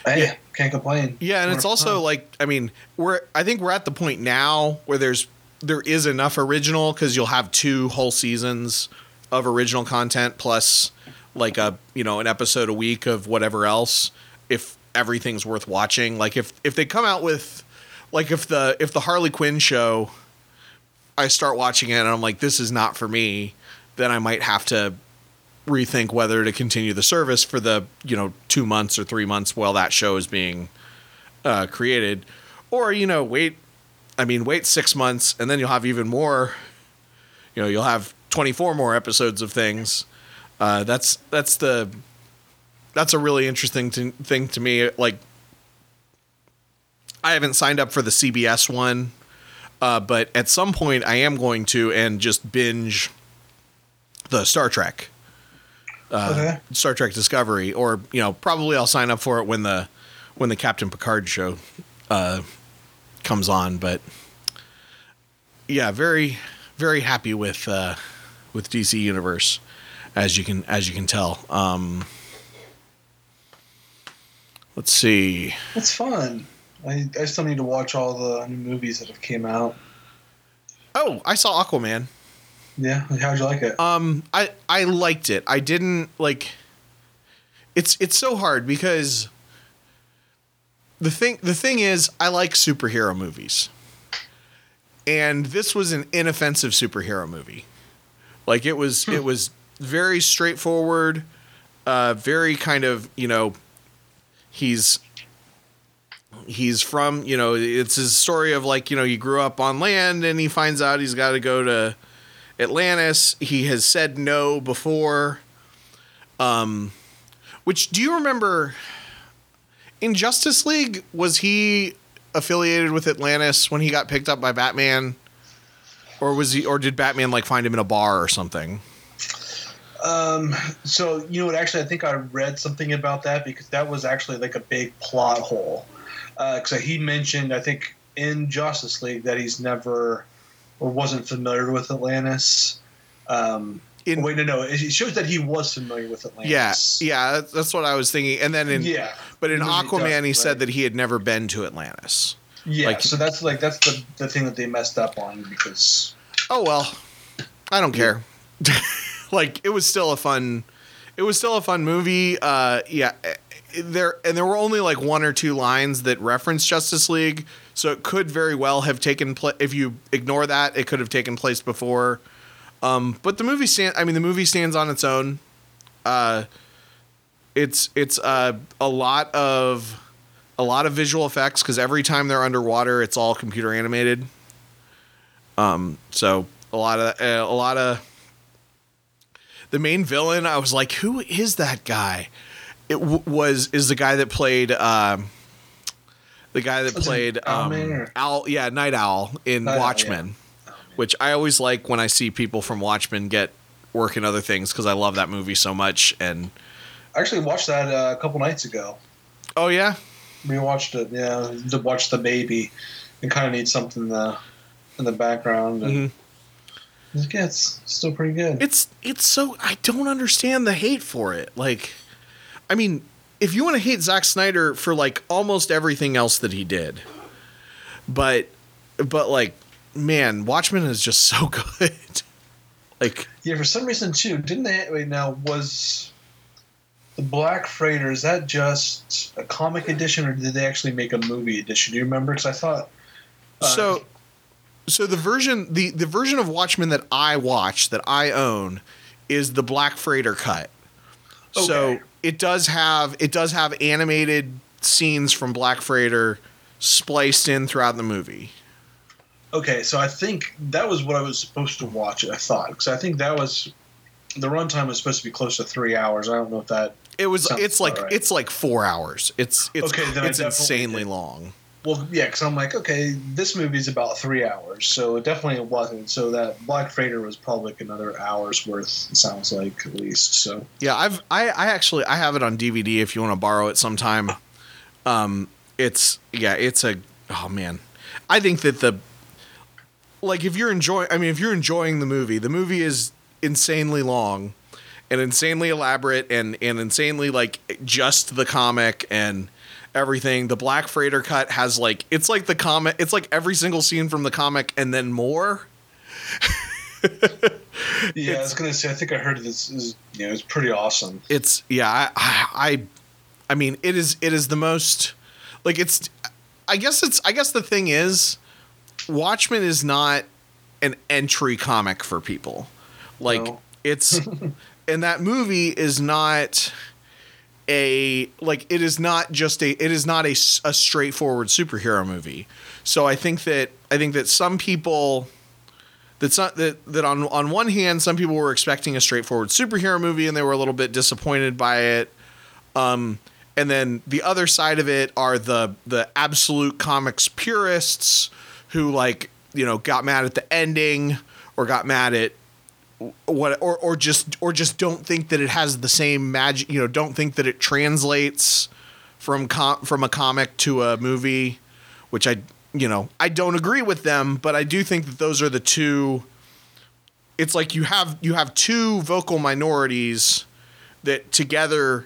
hey, Yeah. can't complain. Yeah, and it's also fun. like I mean, we're I think we're at the point now where there's there is enough original because you'll have two whole seasons of original content plus like a you know an episode a week of whatever else if everything's worth watching. Like if if they come out with like if the if the Harley Quinn show I start watching it and I'm like this is not for me, then I might have to rethink whether to continue the service for the you know two months or three months while that show is being uh, created, or you know wait, I mean wait six months and then you'll have even more. You know you'll have twenty four more episodes of things. Uh, that's that's the that's a really interesting thing to me. Like I haven't signed up for the CBS one, uh, but at some point I am going to and just binge the Star Trek. Uh, Okay. Star Trek Discovery, or you know, probably I'll sign up for it when the when the Captain Picard show uh, comes on. But yeah, very very happy with uh, with DC Universe, as you can as you can tell. Um, let's see. It's fun. I, I still need to watch all the new movies that have came out. Oh, I saw Aquaman. Yeah, how'd you like it? Um, I I liked it. I didn't like. It's it's so hard because the thing the thing is I like superhero movies, and this was an inoffensive superhero movie. Like it was it was very straightforward, uh, very kind of you know, he's he's from you know it's his story of like you know he grew up on land and he finds out he's got to go to Atlantis. He has said no before. Um, which do you remember? In Justice League, was he affiliated with Atlantis when he got picked up by Batman, or was he, or did Batman like find him in a bar or something? Um, so you know what? Actually, I think I read something about that because that was actually like a big plot hole. Because he mentioned, I think in Justice League, that he's never or wasn't familiar with Atlantis. Um, In- wait, no, no. It shows that he was familiar with Atlantis. yeah, yeah, that's what I was thinking. And then in yeah. but in Aquaman, he does, said right. that he had never been to Atlantis. Yeah. like- so that's like that's the the thing that they messed up on because Oh well, I don't care. like it was still a fun, it was still a fun movie. Uh, yeah, eh, there and there were only like one or two lines that referenced Justice League, so it could very well have taken place. If you ignore that, it could have taken place before. Um, but the movie stand. I mean, the movie stands on its own. Uh, it's it's uh, a lot of a lot of visual effects because every time they're underwater, it's all computer animated. Um, so a lot of uh, a lot of the main villain. I was like, who is that guy? It w- was is the guy that played um, the guy that played um, Owl. Yeah, Nite Owl in Nite Owl, Watchmen, which I always like when I see people from Watchmen get work in other things because I love that movie so much. And I actually watched that uh, a couple nights ago. oh yeah, we watched it. Yeah, to watch the baby. and kind of need something uh, in the background. And Mhm. it's- Yeah, it's still pretty good. it's it's so I don't understand the hate for it. Like, I mean, if you want to hate Zack Snyder for like almost everything else that he did, but but like, man, Watchmen is just so good. like, Yeah, for some reason too. Didn't they? Wait, now was the Black Freighter? Is that just a comic edition, or did they actually make a movie edition? Do you remember? Because I thought. uh, so so the version the the version of Watchmen that I watch that I own is the Black Freighter cut. So Okay. It does have it does have animated scenes from Black Freighter spliced in throughout the movie. Okay, so I think that was what I was supposed to watch. I thought because I think that was the runtime was supposed to be close to three hours. I don't know if that. It was it's like right. it's like 4 hours. It's it's Okay, it's insanely long. Well, yeah, because I'm like, okay, this movie's about three hours, so it definitely wasn't. So that Black Freighter was probably like another hour's worth. It sounds like at least. So Yeah, I've I, I actually I have it on DVD if you want to borrow it sometime. Um it's yeah, it's a oh man. I think that the like if you're enjoying I mean if you're enjoying the movie, the movie is insanely long and insanely elaborate and and insanely like just the comic and everything. The Black Freighter cut has like it's like the comic it's like every single scene from the comic and then more. Yeah, I was gonna say. I think I heard this is you know it's pretty awesome. It's yeah, I, I I mean it is it is the most like it's I guess it's I guess the thing is Watchmen is not an entry comic for people. Like No. it's and that movie is not a like it is not just a it is not a, a straightforward superhero movie. So I think that I think that some people that's not that that on on one hand some people were expecting a straightforward superhero movie and they were a little bit disappointed by it um and then the other side of it are the the absolute comics purists who like you know got mad at the ending or got mad at what or or just or just don't think that it has the same magic you know don't think that it translates from com- from a comic to a movie which I you know I don't agree with them but I do think that those are the two it's like you have you have two vocal minorities that together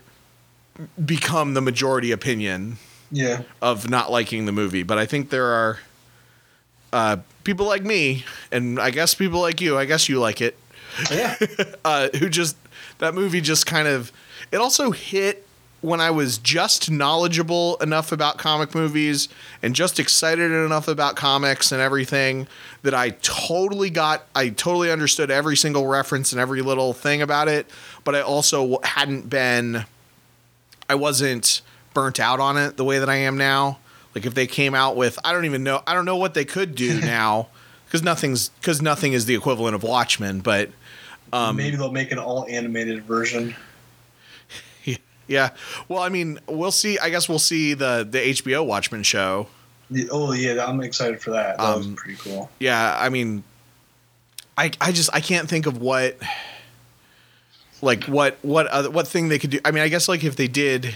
become the majority opinion Yeah, of not liking the movie but I think there are uh, people like me and I guess people like you I guess you like it yeah. uh, who just that movie just kind of it also hit when I was just knowledgeable enough about comic movies and just excited enough about comics and everything that I totally got I totally understood every single reference and every little thing about it but I also hadn't been I wasn't burnt out on it the way that I am now like if they came out with I don't even know I don't know what they could do now cuz nothing's cuz nothing is the equivalent of Watchmen but Um, Maybe they'll make an all animated version. Yeah. Well, I mean, we'll see. I guess we'll see the the HBO Watchmen show. Oh yeah, I'm excited for that. That was Um, pretty cool. Yeah. I mean, I I just I can't think of what like what what other what thing they could do. I mean, I guess like if they did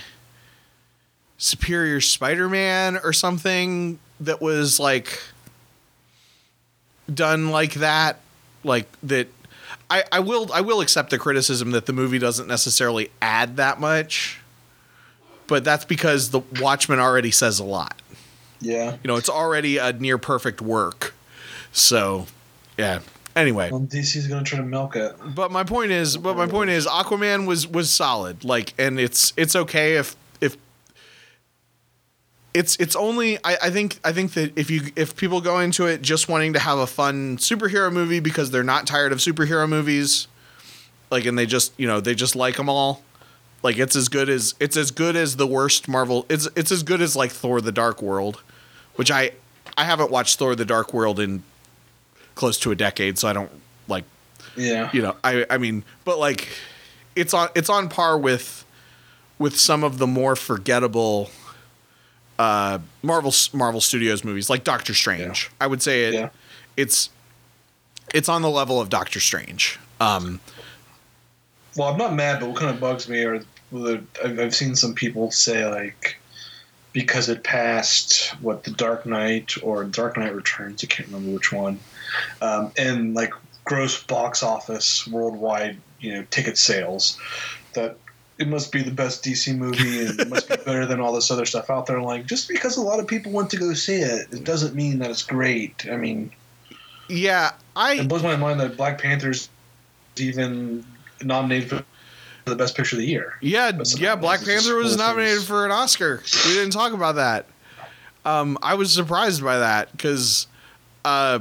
Superior Spider-Man or something that was like done like that, like that. I, I will I will accept the criticism that the movie doesn't necessarily add that much, but that's because the Watchmen already says a lot. Yeah. You know, it's already a near perfect work. So, yeah. Anyway, Well, DC's gonna try to milk it. but my point is, but my point is, Aquaman was was solid. Like, and it's it's okay if if it's it's only I, I think I think that if you if people go into it just wanting to have a fun superhero movie because they're not tired of superhero movies, like, and they just you know they just like them all. Like it's as good as it's as good as the worst Marvel. It's it's as good as like Thor: The Dark World, which I I haven't watched Thor: The Dark World in close to a decade, so I don't like Yeah. you know i i mean but like it's on it's on par with with some of the more forgettable uh marvel marvel studios movies like doctor strange. I would say it Yeah. it's it's on the level of doctor strange. Um Well, I'm not mad, but what kind of bugs me are the I've, I've seen some people say like because it passed what the Dark Knight or Dark Knight Returns, I can't remember which one, um, and like gross box office worldwide, you know, ticket sales, that it must be the best DC movie and it must be better than all this other stuff out there. Like just because a lot of people went to go see it, it doesn't mean that it's great. I mean, yeah i it blows my mind that Black Panther's even nominated for the best picture of the year. Yeah, yeah. Black Panther was nominated things. for an Oscar. We didn't talk about that. Um, I was surprised by that because, uh,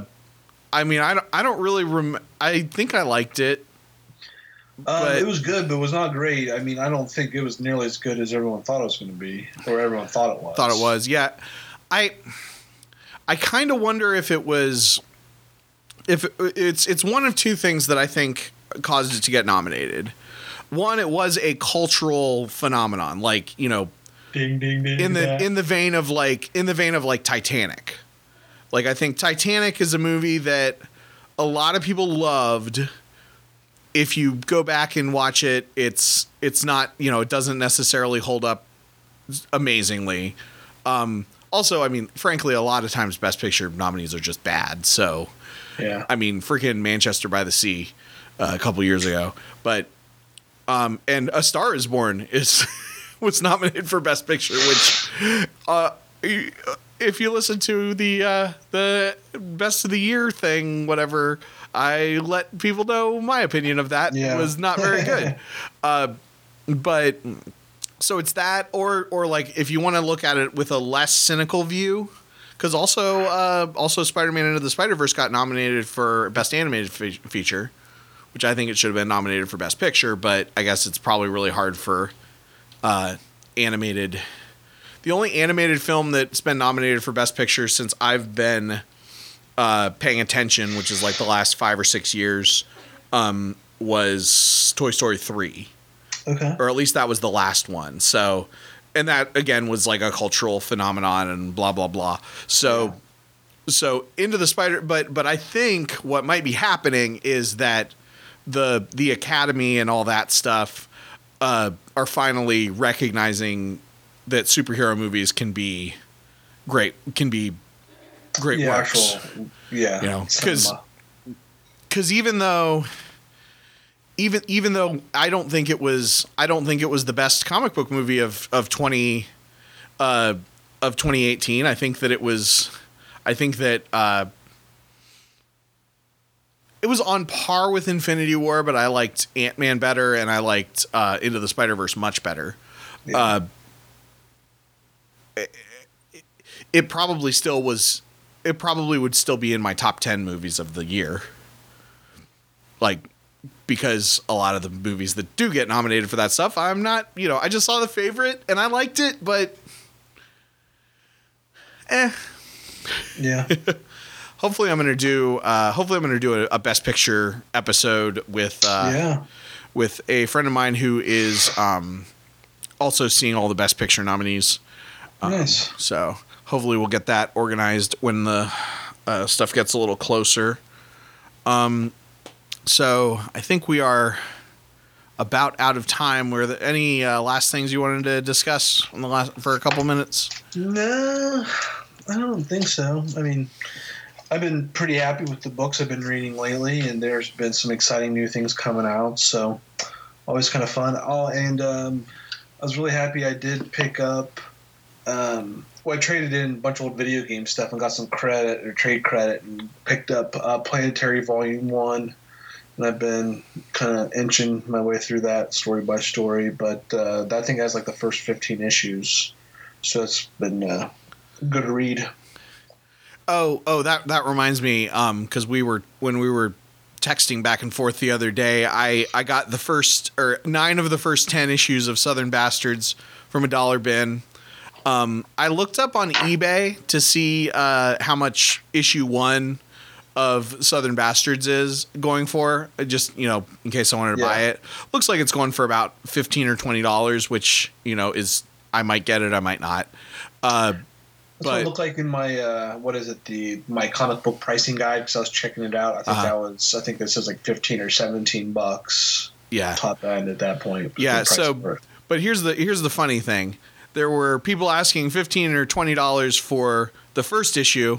I mean, I don't, I don't really rem. I think I liked it. Um, it was good, but it was not great. I mean, I don't think it was nearly as good as everyone thought it was going to be, or everyone thought it was. Thought it was. Yeah, I, I kind of wonder if it was, if it's it's one of two things that I think caused it to get nominated. One, it was a cultural phenomenon, like you know, Ding ding ding. in the yeah. in the vein of like in the vein of like Titanic. Like I think Titanic is a movie that a lot of people loved. If you go back and watch it, it's it's not, you know, it doesn't necessarily hold up amazingly. Um also, I mean, frankly, a lot of times Best Picture nominees are just bad. So, Yeah. I mean, freaking Manchester by the Sea uh, a couple years ago, but um, and A Star Is Born is was nominated for Best Picture, which uh, if you listen to the uh, the Best of the Year thing, whatever, I let people know my opinion of that Yeah. was not very good. uh, but so it's that, or or like if you want to look at it with a less cynical view, because also uh, also Spider-Man Into the Spider-Verse got nominated for Best Animated fe- Feature, which I think it should have been nominated for Best Picture, but I guess it's probably really hard for uh, animated. The only animated film that's been nominated for Best Picture since I've been uh, paying attention, which is like the last five or six years, um, was Toy Story three Okay. or at least that was the last one. So, and that again was like a cultural phenomenon and blah blah blah. So, so into the spider, but but I think what might be happening is that the the academy and all that stuff uh, are finally recognizing that superhero movies can be great, can be great Yeah. works Actual. Yeah. You know, 'cause- cinema. because even though even even though I don't think it was I don't think it was the best comic book movie of of twenty uh, of twenty eighteen. I think that it was I think that uh, it was on par with Infinity War, but I liked Ant Man better, and I liked uh, Into the Spider Verse much better. Yeah. Uh, it, it probably still was. It probably would still be in my top ten movies of the year. Like, because a lot of the movies that do get nominated for that stuff, I'm not. You know, I just saw the favorite and I liked it, but eh. yeah. Hopefully, I'm gonna do. Uh, hopefully, I'm gonna do a, a Best Picture episode with. Uh, yeah. with a friend of mine who is um, also seeing all the Best Picture nominees. Um, Nice. So hopefully we'll get that organized when the uh, stuff gets a little closer. Um, so I think we are about out of time. Were there any uh, last things you wanted to discuss on the last for a couple minutes? No, I don't think so. I mean, I've been pretty happy with the books I've been reading lately, and there's been some exciting new things coming out. So, always kind of fun. Oh, and um, I was really happy I did pick up. Um, I traded in a bunch of old video game stuff and got some credit or trade credit, and picked up uh, Planetary Volume One. And I've been kind of inching my way through that story by story, but uh, that thing has like the first 15 issues. So it's been uh, good to read. Oh, oh, that that reminds me, um, because we were when we were texting back and forth the other day, I I got the first or nine of the first ten issues of Southern Bastards from a dollar bin. Um, I looked up on eBay to see uh, how much issue one of Southern Bastards is going for. uh, Just you know, in case I wanted to buy it. Looks like it's going for about fifteen or twenty dollars, which you know is I might get it, I might not. Uh, That's what But- it looked like in my uh, what is it the my comic book pricing guide because I was checking it out. I think Uh-huh. that was I think this is like fifteen or seventeen bucks yeah, top end at that point. Yeah, so- But here's the here's the funny thing. There were people asking fifteen or twenty dollars for the first issue,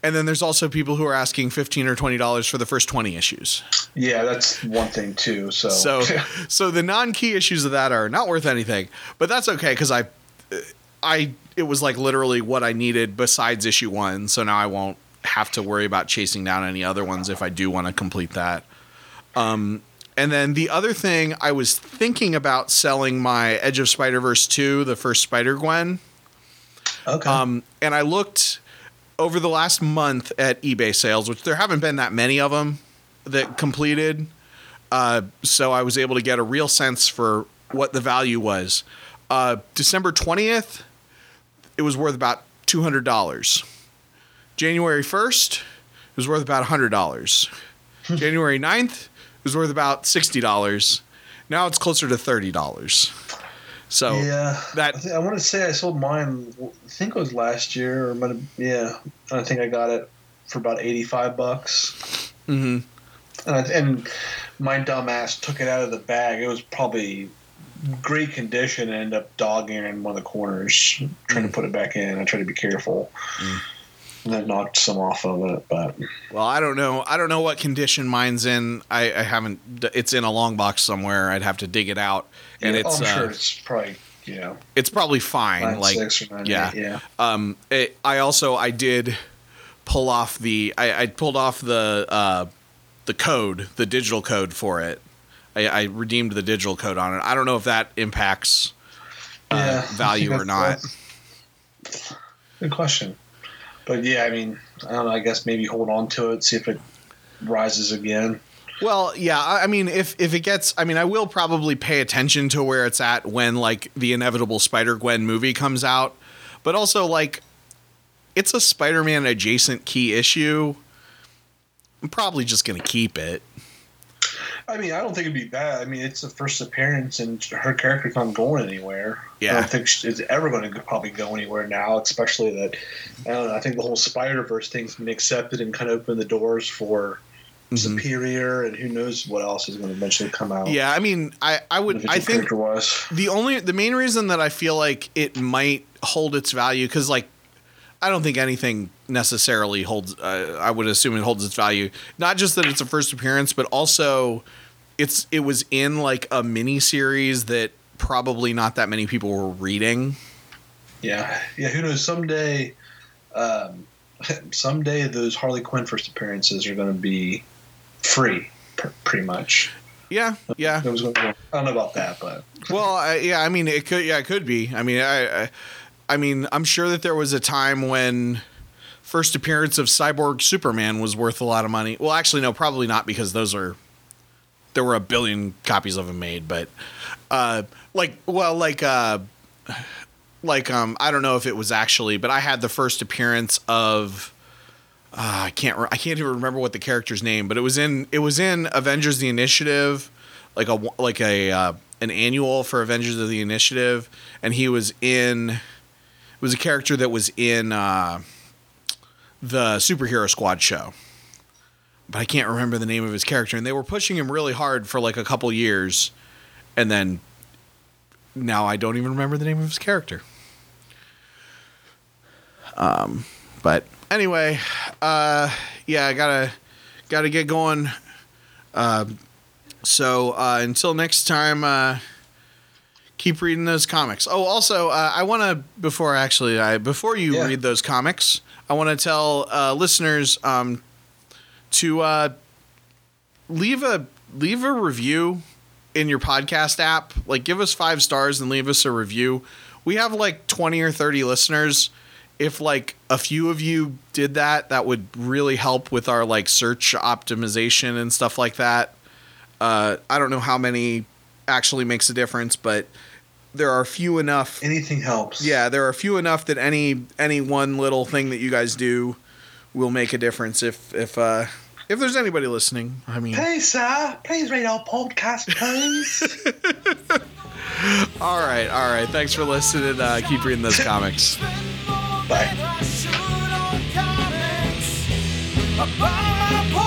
and then there's also people who are asking fifteen or twenty dollars for the first twenty issues. yeah, that's one thing too. So So so the non-key issues of that are not worth anything, but that's okay because I I it was like literally what I needed besides issue one. So now I won't have to worry about chasing down any other ones if I do want to complete that. Um, and then the other thing I was thinking about selling my Edge of Spider Verse two, the first Spider Gwen. okay, Um, and I looked over the last month at eBay sales, which there haven't been that many of them that completed. Uh, so I was able to get a real sense for what the value was. Uh, December 20th, it was worth about $200. January 1st, it was worth about $100. January 9th, it was worth about $60. Now it's closer to $30. So yeah, that I, think, I want to say I sold mine. I think it was last year, or might have, yeah. I think I got it for about eighty five bucks. mhm. And, I, and my dumb ass took it out of the bag. It was probably great condition and end up dogging in one of the corners, trying to put it back in. I try to be careful. And then knocked some off of it, but Well, I don't know. I don't know what condition mine's in. I, I haven't. It's in a long box somewhere. I'd have to dig it out, and yeah, it's I'm uh, sure it's probably you know it's probably fine. nine like nine yeah. eight, yeah. Um, it, I also I did pull off the I, I pulled off the uh, the code, the digital code for it. I, I redeemed the digital code on it. I don't know if that impacts uh, Yeah, value or not. Good question. But yeah, I mean, I don't know. I guess maybe hold on to it, see if it rises again. Well, yeah. I mean, if if it gets, I mean, I will probably pay attention to where it's at when like the inevitable Spider Gwen movie comes out. But also, like, it's a Spider Man adjacent key issue. I'm probably just gonna keep it. I mean, I don't think it'd be bad. I mean, it's the first appearance, and her character's not going anywhere. I Yeah. don't think she's ever going to probably go anywhere now, especially that. I don't know. I think the whole Spider Verse thing's been accepted and kind of opened the doors for Mhm. Superior, and who knows what else is going to eventually come out. Yeah, I mean, I I would I think the only the main reason that I feel like it might hold its value because like I don't think anything necessarily holds. Uh, I would assume it holds its value. Not just that it's a first appearance, but also it's it was in like a mini series that probably not that many people were reading. Yeah, yeah. Who knows? Someday, um, someday those Harley Quinn first appearances are going to be free, pr- pretty much. Yeah, yeah. It was gonna go- I don't know about that, but Well, I, yeah, I mean, it could, yeah, it could be. I mean, I, I, I mean, I'm sure that there was a time when first appearance of Cyborg Superman was worth a lot of money. Well, actually, no, probably not because those are there were a billion copies of them made, but uh, like, well, like, uh, like, um, I don't know if it was actually, but I had the first appearance of. Uh, I can't. Re- I can't even remember what the character's name, but it was in. It was in Avengers: The Initiative, like a like a uh, an annual for Avengers of the Initiative, and he was in. Was a character that was in uh, the Superhero Squad show, but I can't remember the name of his character. And they were pushing him really hard for like a couple years, and then now I don't even remember the name of his character. Um, but anyway, uh, yeah, I gotta gotta get going. Um, so uh, until next time, uh, keep reading those comics. Oh, also, uh, I want to before actually, I before you Yeah. read those comics, I want to tell uh, listeners um, to uh, leave a leave a review in your podcast app. Like, give us five stars and leave us a review. We have like twenty or thirty listeners. If like a few of you did that, that would really help with our like search optimization and stuff like that. Uh, I don't know how many actually makes a difference, but there are few enough. anything helps. Yeah, there are few enough that any any one little thing that you guys do will make a difference. If if uh, if there's anybody listening, I mean, Hey, sir, please read our podcast, please. all right, all right. Thanks for listening. Uh, keep reading those comics. Bye. Bye.